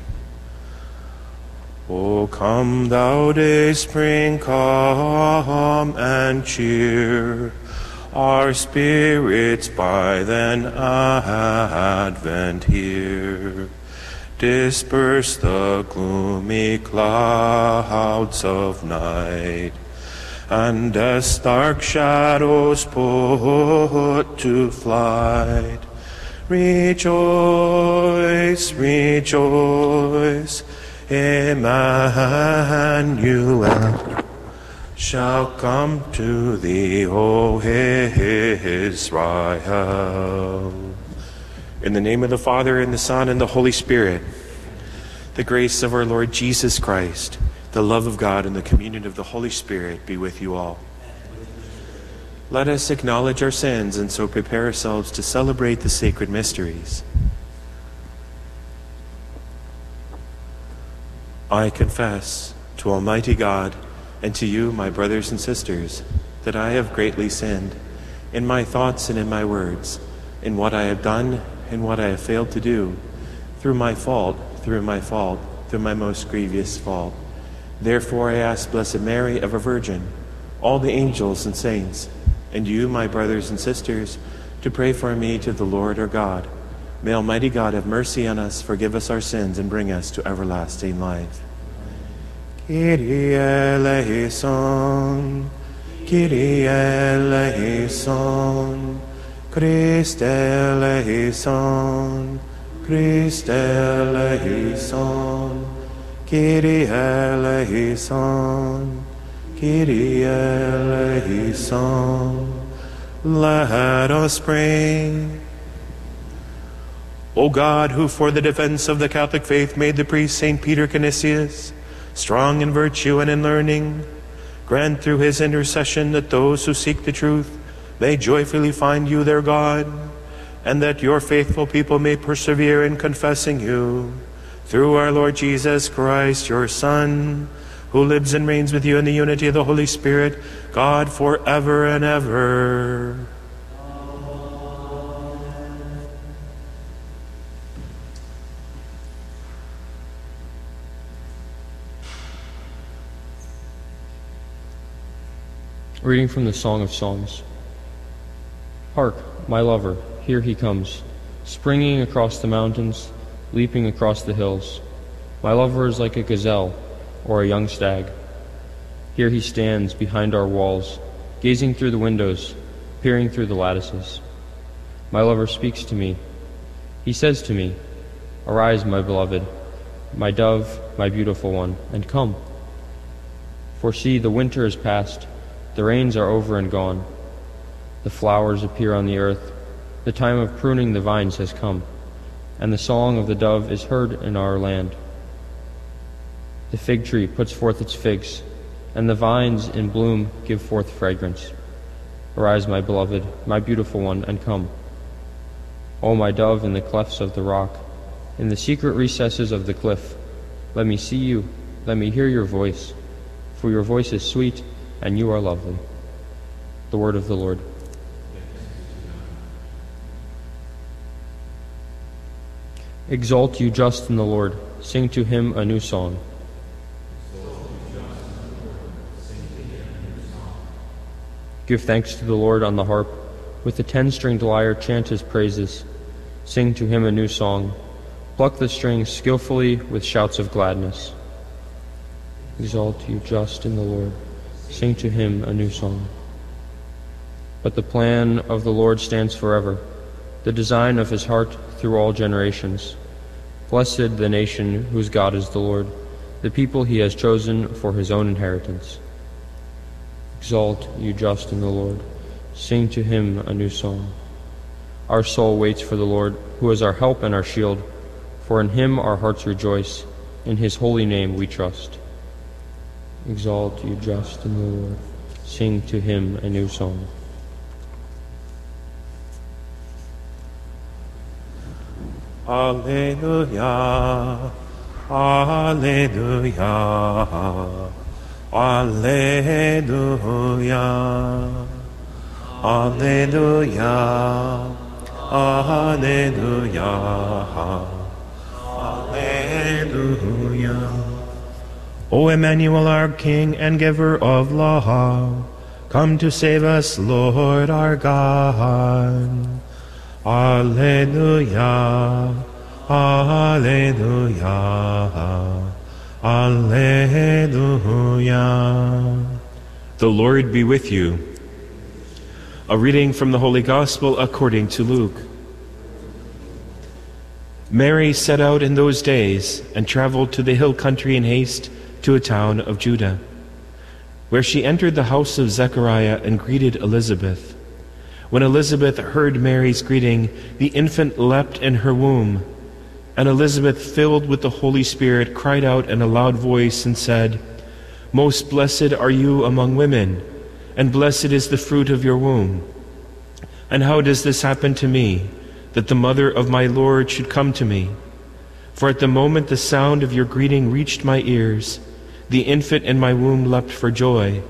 O come thou day spring, come and cheer our spirits by then advent here. Disperse the gloomy clouds of night, and death's dark shadows put to flight. Rejoice, rejoice, Emmanuel shall come to thee, O Israel. In the name of the Father, and the Son, and the Holy Spirit, the grace of our Lord Jesus Christ, the love of God, and the communion of the Holy Spirit be with you all. Let us acknowledge our sins and so prepare ourselves to celebrate the sacred mysteries. I confess to Almighty God and to you, my brothers and sisters, that I have greatly sinned in my thoughts and in my words, in what I have done and what I have failed to do, through my fault, through my fault, through my most grievous fault. Therefore I ask Blessed Mary, ever Virgin, all the angels and saints, and you, my brothers and sisters, to pray for me to the Lord our God. May Almighty God have mercy on us, forgive us our sins, and bring us to everlasting life. Kyrie eleison, Christe eleison, Kyrie eleison, Kyrie eleison. Let us pray. O God, who for the defense of the Catholic faith made the priest St. Peter Canisius strong in virtue and in learning, grant through his intercession that those who seek the truth may joyfully find you their God, and that your faithful people may persevere in confessing you through our Lord Jesus Christ, your Son, who lives and reigns with you in the unity of the Holy Spirit, God forever and ever. Reading from the Song of Psalms. Hark, my lover, here he comes, springing across the mountains, leaping across the hills. My lover is like a gazelle or a young stag. Here he stands behind our walls, gazing through the windows, peering through the lattices. My lover speaks to me. He says to me, Arise, my beloved, my dove, my beautiful one, and come. For see, the winter is past, the rains are over and gone. The flowers appear on the earth. The time of pruning the vines has come, and the song of the dove is heard in our land. The fig tree puts forth its figs, and the vines in bloom give forth fragrance. Arise, my beloved, my beautiful one, and come. O my dove in the clefts of the rock, in the secret recesses of the cliff, let me see you, let me hear your voice. for your voice is sweet, and you are lovely. The word of the Lord. Exalt you just in the Lord. Sing to him a new song. Give thanks to the Lord on the harp. With the ten stringed lyre, chant his praises. Sing to him a new song. Pluck the strings skillfully with shouts of gladness. Exalt you just in the Lord. Sing to him a new song. But the plan of the Lord stands forever, the design of his heart through all generations. Blessed the nation whose God is the Lord, the people he has chosen for his own inheritance. Exalt you just in the Lord. Sing to him a new song. Our soul waits for the Lord, who is our help and our shield, for in him our hearts rejoice. In his holy name we trust. Exalt you just in the Lord. Sing to him a new song. Alleluia, Alleluia, Alleluia, Alleluia, Alleluia, Alleluia. O Emmanuel, our King and giver of law, come to save us, Lord our God. Alleluia, Alleluia, Alleluia. The Lord be with you. A reading from the Holy Gospel according to Luke. Mary set out in those days and traveled to the hill country in haste to a town of Judah, where she entered the house of Zechariah and greeted Elizabeth. When Elizabeth heard Mary's greeting, the infant leapt in her womb. And Elizabeth, filled with the Holy Spirit, cried out in a loud voice and said, Most blessed are you among women, and blessed is the fruit of your womb. And how does this happen to me, that the mother of my Lord should come to me? For at the moment the sound of your greeting reached my ears, the infant in my womb leapt for joy.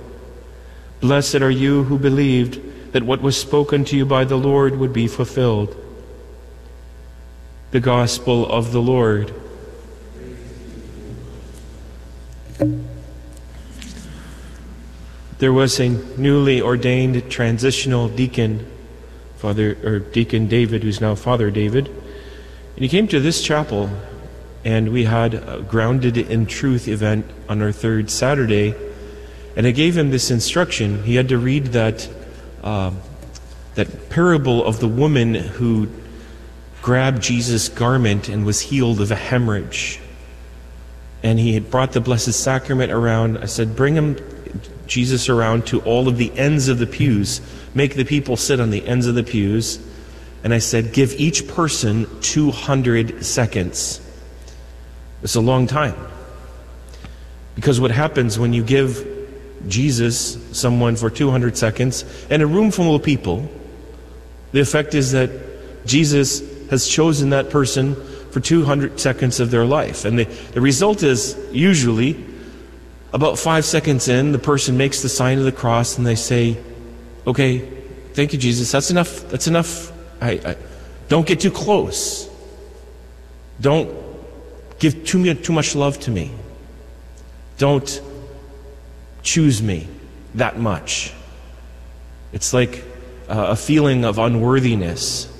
Blessed are you who believed that what was spoken to you by the Lord would be fulfilled. The Gospel of the Lord. There was a newly ordained transitional deacon, Father or Deacon David, who's now Father David. And he came to this chapel, and we had a Grounded in Truth event on our third Saturday. And I gave him this instruction. He had to read that uh, that parable of the woman who grabbed Jesus' garment and was healed of a hemorrhage. And he had brought the Blessed Sacrament around. I said, Bring him, Jesus, around to all of the ends of the pews. Make the people sit on the ends of the pews. And I said, Give each person 200 seconds. It's a long time. Because what happens when you give Jesus someone for 200 seconds and a room full of people, the effect is that Jesus has chosen that person for 200 seconds of their life. And the, the result is usually about five seconds in, the person makes the sign of the cross and they say, Okay, thank you, Jesus. That's enough. That's enough. I, I don't get too close. Don't give too, too much love to me. Don't choose me that much. It's like uh, a feeling of unworthiness.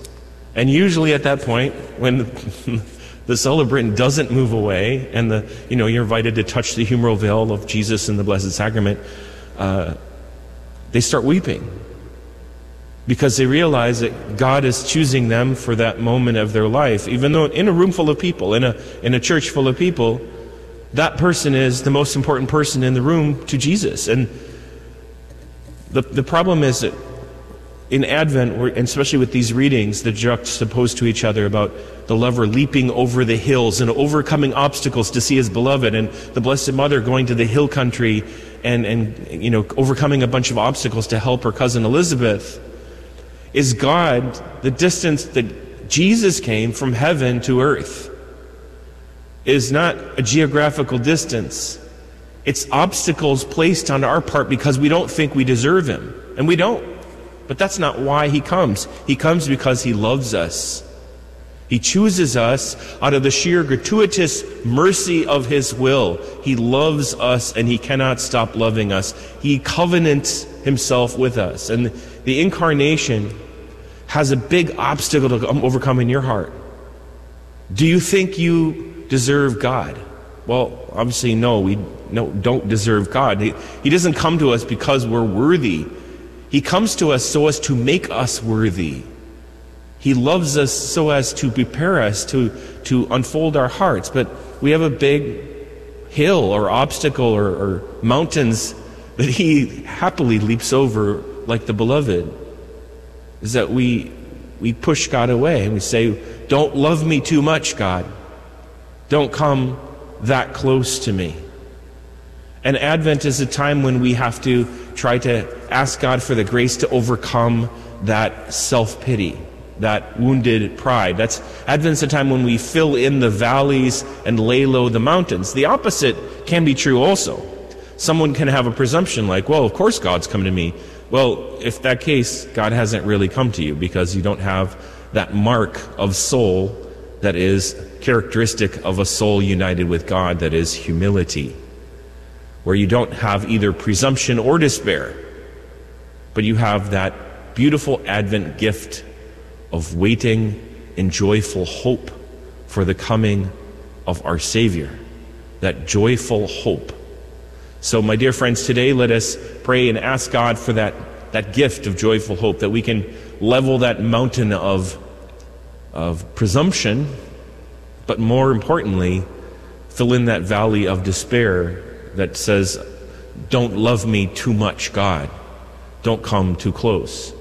And usually at that point, when the, the celebrant doesn't move away and the, you know, you're invited to touch the humeral veil of Jesus in the Blessed Sacrament, uh, they start weeping because they realize that God is choosing them for that moment of their life. Even though in a room full of people, in a, in a church full of people, that person is the most important person in the room to Jesus. And the, the problem is that in Advent, and especially with these readings that juxtapose to each other about the lover leaping over the hills and overcoming obstacles to see his beloved, and the Blessed Mother going to the hill country and, and you know, overcoming a bunch of obstacles to help her cousin Elizabeth, is God the distance that Jesus came from heaven to earth is not a geographical distance. It's obstacles placed on our part because we don't think we deserve Him. And we don't. But that's not why He comes. He comes because He loves us. He chooses us out of the sheer gratuitous mercy of His will. He loves us and He cannot stop loving us. He covenants Himself with us. And the incarnation has a big obstacle to overcome in your heart. Do you think you deserve God? Well, obviously, no, we no, don't deserve God. He, he doesn't come to us because we're worthy. He comes to us so as to make us worthy. He loves us so as to prepare us to, to unfold our hearts. But we have a big hill or obstacle or, or mountains that He happily leaps over like the beloved. Is that we, we push God away and we say, Don't love me too much, God. Don't come that close to me. And Advent is a time when we have to try to ask God for the grace to overcome that self pity, that wounded pride. That's Advent's a time when we fill in the valleys and lay low the mountains. The opposite can be true also. Someone can have a presumption like, well, of course God's come to me. Well, if that case, God hasn't really come to you because you don't have that mark of soul that is characteristic of a soul united with God, that is humility where you don't have either presumption or despair, but you have that beautiful Advent gift of waiting in joyful hope for the coming of our Savior. That joyful hope. So, my dear friends, today let us pray and ask God for that, that gift of joyful hope, that we can level that mountain of, of presumption, but more importantly, fill in that valley of despair that says, Don't love me too much, God. Don't come too close.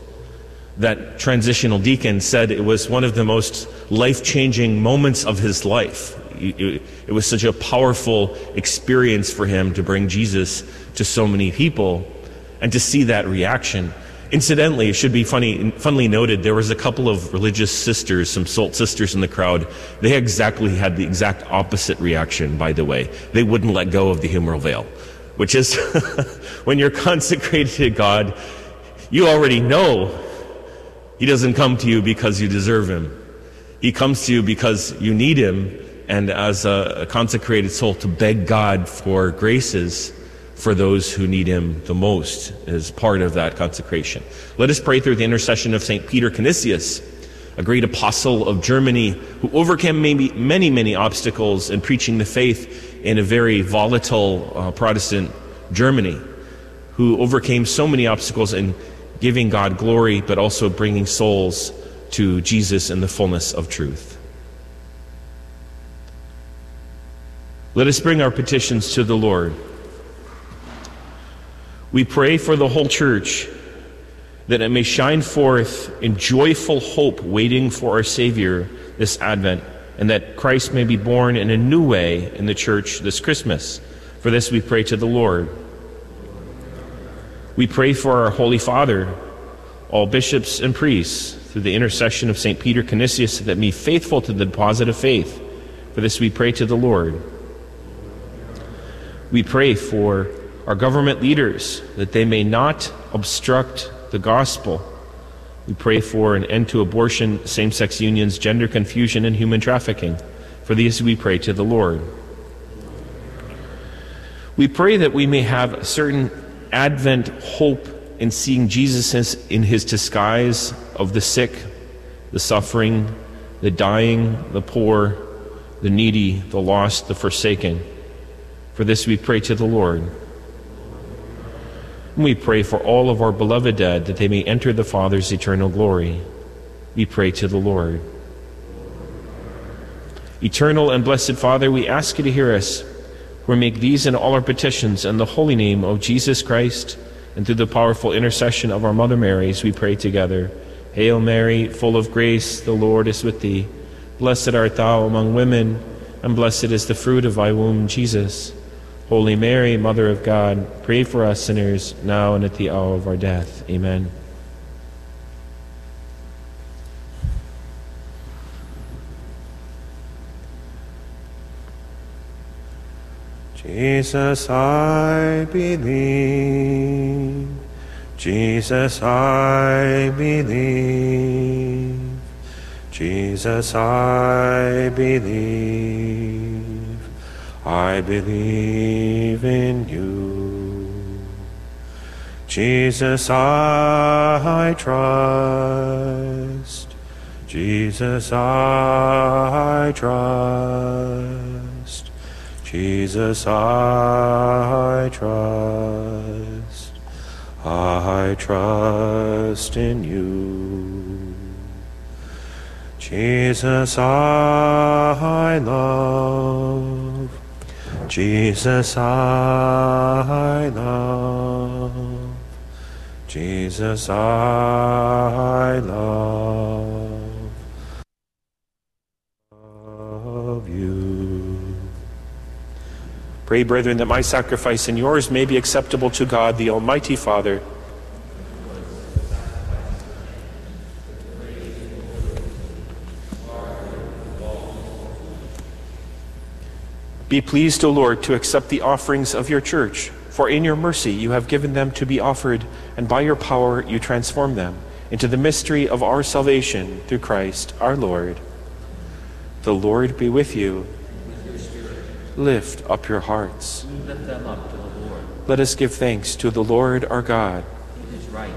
That transitional deacon said it was one of the most life changing moments of his life. It was such a powerful experience for him to bring Jesus to so many people and to see that reaction. Incidentally, it should be funny, funnily noted, there was a couple of religious sisters, some SOLT sisters in the crowd. They exactly had the exact opposite reaction, by the way. They wouldn't let go of the humeral veil, which is when you're consecrated to God, you already know He doesn't come to you because you deserve Him. He comes to you because you need Him, and as a consecrated soul, to beg God for graces for those who need him the most as part of that consecration. Let us pray through the intercession of St. Peter Canisius, a great apostle of Germany who overcame maybe many, many obstacles in preaching the faith in a very volatile uh, Protestant Germany, who overcame so many obstacles in giving God glory, but also bringing souls to Jesus in the fullness of truth. Let us bring our petitions to the Lord. We pray for the whole church that it may shine forth in joyful hope, waiting for our Savior this Advent, and that Christ may be born in a new way in the church this Christmas. For this we pray to the Lord. We pray for our Holy Father, all bishops and priests, through the intercession of St. Peter Canisius, that be faithful to the deposit of faith. For this we pray to the Lord. We pray for our government leaders that they may not obstruct the gospel. We pray for an end to abortion, same sex unions, gender confusion, and human trafficking. For these we pray to the Lord. We pray that we may have a certain Advent hope in seeing Jesus in his disguise of the sick, the suffering, the dying, the poor, the needy, the lost, the forsaken. For this we pray to the Lord. We pray for all of our beloved dead that they may enter the Father's eternal glory. We pray to the Lord. Eternal and blessed Father, we ask you to hear us. We make these and all our petitions in the holy name of Jesus Christ, and through the powerful intercession of our Mother Mary, as we pray together. Hail Mary, full of grace, the Lord is with thee. Blessed art thou among women, and blessed is the fruit of thy womb, Jesus. Holy Mary, Mother of God, pray for us sinners, now and at the hour of our death. Amen. Jesus, I believe. Jesus, I believe. Jesus, I believe. I believe in you. Jesus, I trust. Jesus, I trust. Jesus, I trust. I trust in you. Jesus, I love. Jesus, I love. Jesus, I love. Love you. Pray, brethren, that my sacrifice and yours may be acceptable to God, the Almighty Father. Be pleased, O Lord, to accept the offerings of your church, for in your mercy you have given them to be offered, and by your power you transform them into the mystery of our salvation through Christ our Lord. The Lord be with you. Lift up your hearts. Up. Let us give thanks to the Lord our God. It is right.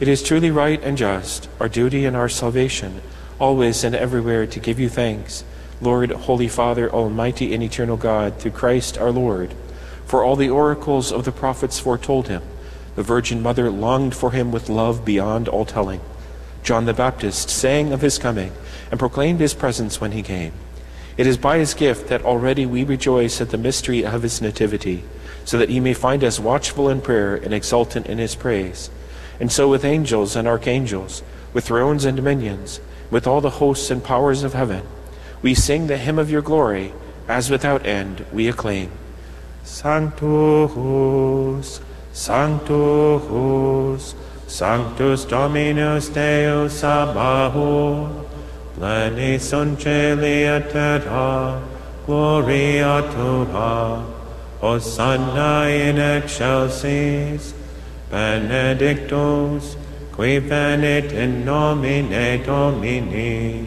It is truly right and just, our duty and our salvation, always and everywhere to give you thanks, Lord, Holy Father, Almighty and Eternal God, through Christ our Lord. For all the oracles of the prophets foretold him. The Virgin Mother longed for him with love beyond all telling. John the Baptist sang of his coming and proclaimed his presence when he came. It is by his gift that already we rejoice at the mystery of his nativity, so that he may find us watchful in prayer and exultant in his praise. And so with angels and archangels, with thrones and dominions, with all the hosts and powers of heaven, we sing the hymn of your glory, as without end we acclaim. Sanctus, Sanctus, Sanctus Dominus Deus Sabaoth, Pleni sunt celi et terra, gloria tua, Hosanna in excelsis, benedictus, qui venit in nomine Domini,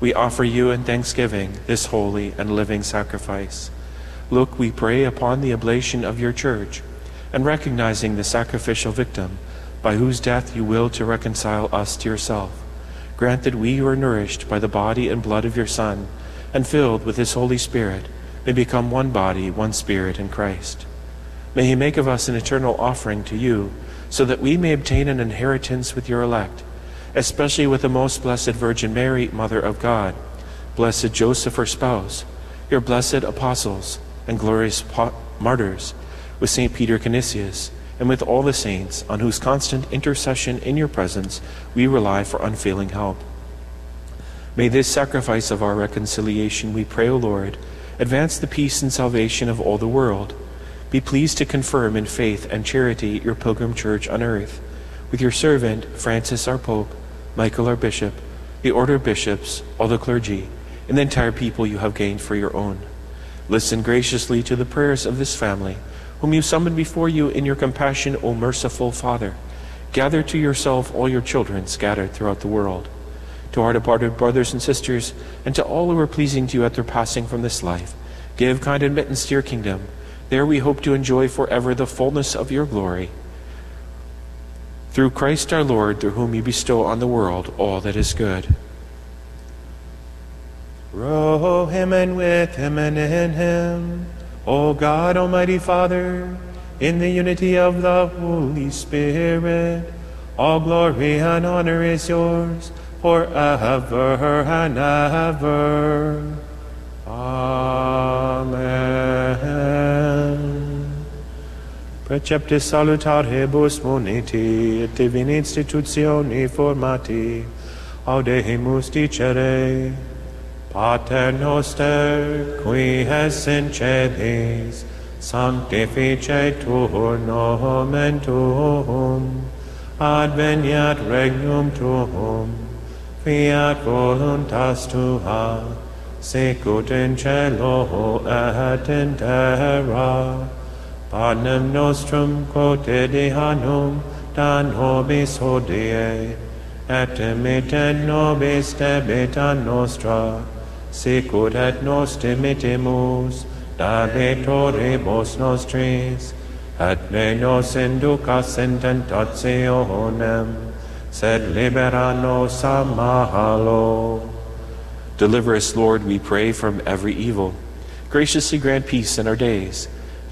we offer you in thanksgiving this holy and living sacrifice. Look, we pray upon the oblation of your church, and recognizing the sacrificial victim, by whose death you will to reconcile us to yourself. Grant that we who are nourished by the body and blood of your Son, and filled with his Holy Spirit, may become one body, one spirit in Christ. May he make of us an eternal offering to you, so that we may obtain an inheritance with your elect, especially with the most blessed Virgin Mary, Mother of God, blessed Joseph, her spouse, your blessed apostles and glorious martyrs, with St. Peter Canisius, and with all the saints, on whose constant intercession in your presence we rely for unfailing help. May this sacrifice of our reconciliation, we pray, O Lord, advance the peace and salvation of all the world. Be pleased to confirm in faith and charity your pilgrim church on earth, with your servant, Francis our Pope, Michael our Bishop, the order of bishops, all the clergy, and the entire people you have gained for your own. Listen graciously to the prayers of this family, whom you summoned before you in your compassion, O merciful Father. Gather to yourself all your children scattered throughout the world. To our departed brothers and sisters, and to all who are pleasing to you at their passing from this life, give kind admittance to your kingdom. There we hope to enjoy forever the fullness of your glory. Through Christ our Lord, through whom you bestow on the world all that is good. Through him and with him and in him, O God, Almighty Father, in the unity of the Holy Spirit, all glory and honor is yours forever and ever. Amen. Preceptis salutaribus moniti et divini institutioni formati audemus dicere Pater noster, qui es in celis, sanctificetur nomen tuum, adveniat regnum tuum, fiat voluntas tua, sicut in cielo et in terra. Panem nostrum quotidianum da nobis hodie, et dimitte nobis debita nostra, sicut et nos dimittimus debitoribus nostris, et ne nos inducas in tentationem, sed libera nos a malo. Deliver us, Lord, we pray, from every evil. Graciously grant peace in our days.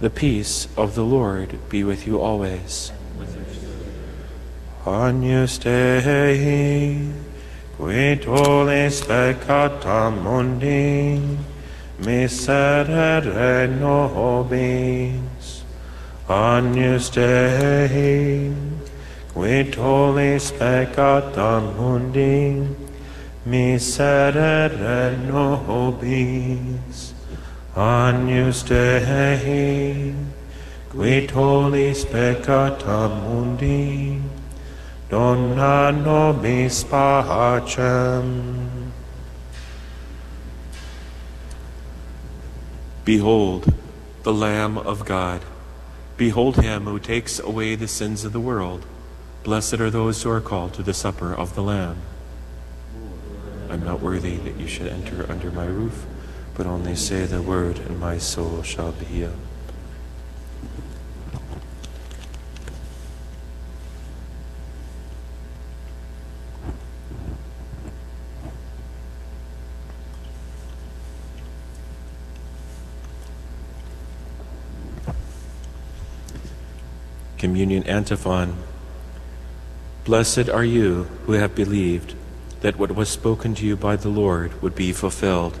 The peace of the Lord be with you always. Agnus Dei, qui tollis peccata mundi, miserere nobis. Agnus Dei, qui tollis peccata mundi, miserere nobis. Agnus Dei, qui tollis peccata mundi, dona nobis pacem. Behold, the Lamb of God. Behold him who takes away the sins of the world. Blessed are those who are called to the supper of the Lamb. I'm not worthy that you should enter under my roof, but only say the word, and my soul shall be healed. Communion Antiphon. Blessed are you who have believed that what was spoken to you by the Lord would be fulfilled.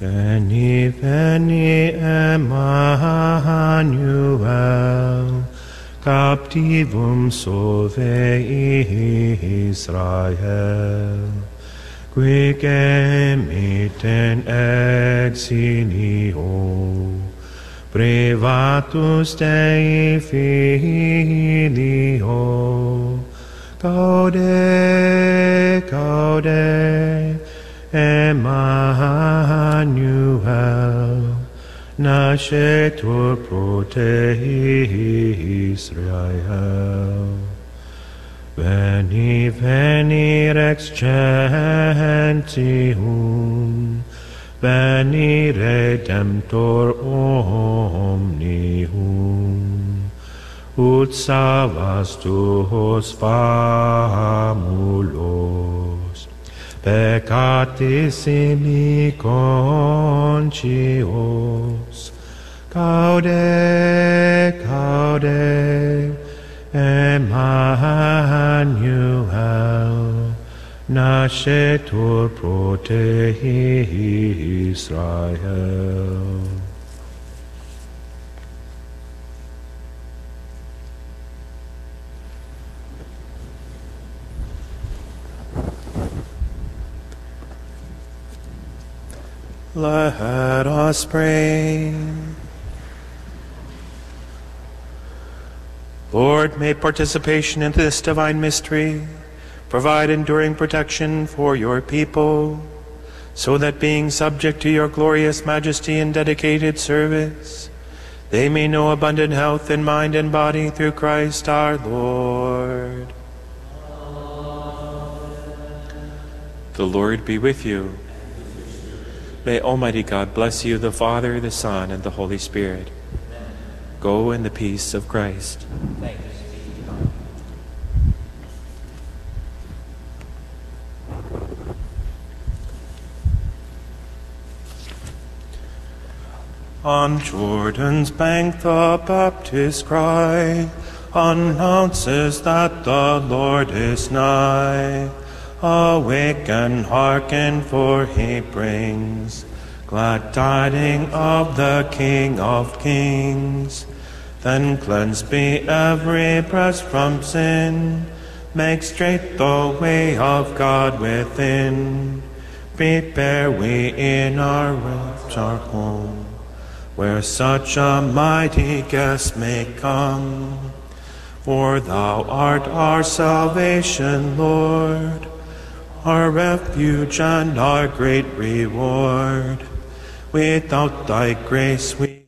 Veni, veni, Emmanuel, captivum solve Israel, qui gemiten exilio, privatus Dei filio, gaude, gaude, Emmanuel, nascetur pro te Israel. Veni, veni, rex gentium, veni, redemptor omnium, ut salvas tuos famulos, peccatissimi conscios, Caude, gaude, Emmanuel, nascetur pro te Israel. Let us pray. Lord, may participation in this divine mystery provide enduring protection for your people, so that being subject to your glorious majesty and dedicated service, they may know abundant health in mind and body through Christ our Lord. The Lord be with you. May Almighty God bless you, the Father, the Son, and the Holy Spirit. Go in the peace of Christ. On Jordan's bank the Baptist cry announces that the Lord is nigh. Awake and hearken, for he brings glad tidings of the King of Kings. Then cleanse be every breast from sin, make straight the way of God within. Prepare we in our rest our home, where such a mighty guest may come. For thou art our salvation, Lord, our refuge and our great reward. Without thy grace we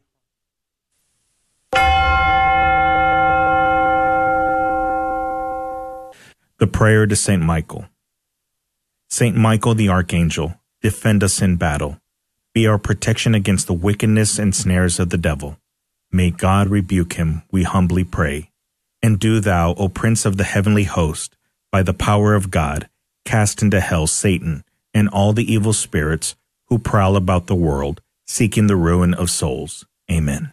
The Prayer to St. Michael. St. Michael the Archangel, defend us in battle. Be our protection against the wickedness and snares of the devil. May God rebuke him, we humbly pray. And do thou, O Prince of the heavenly host, by the power of God, cast into hell Satan and all the evil spirits who prowl about the world, seeking the ruin of souls. Amen.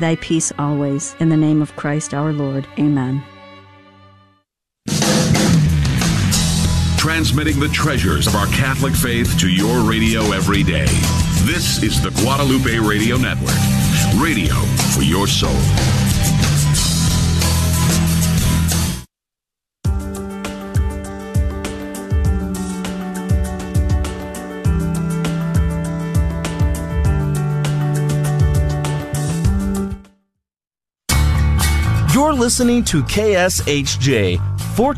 thy peace always. In the name of Christ our Lord. Amen. Transmitting the treasures of our Catholic faith to your radio every day. This is the Guadalupe Radio Network. Radio for your soul. You're listening to KSHJ 14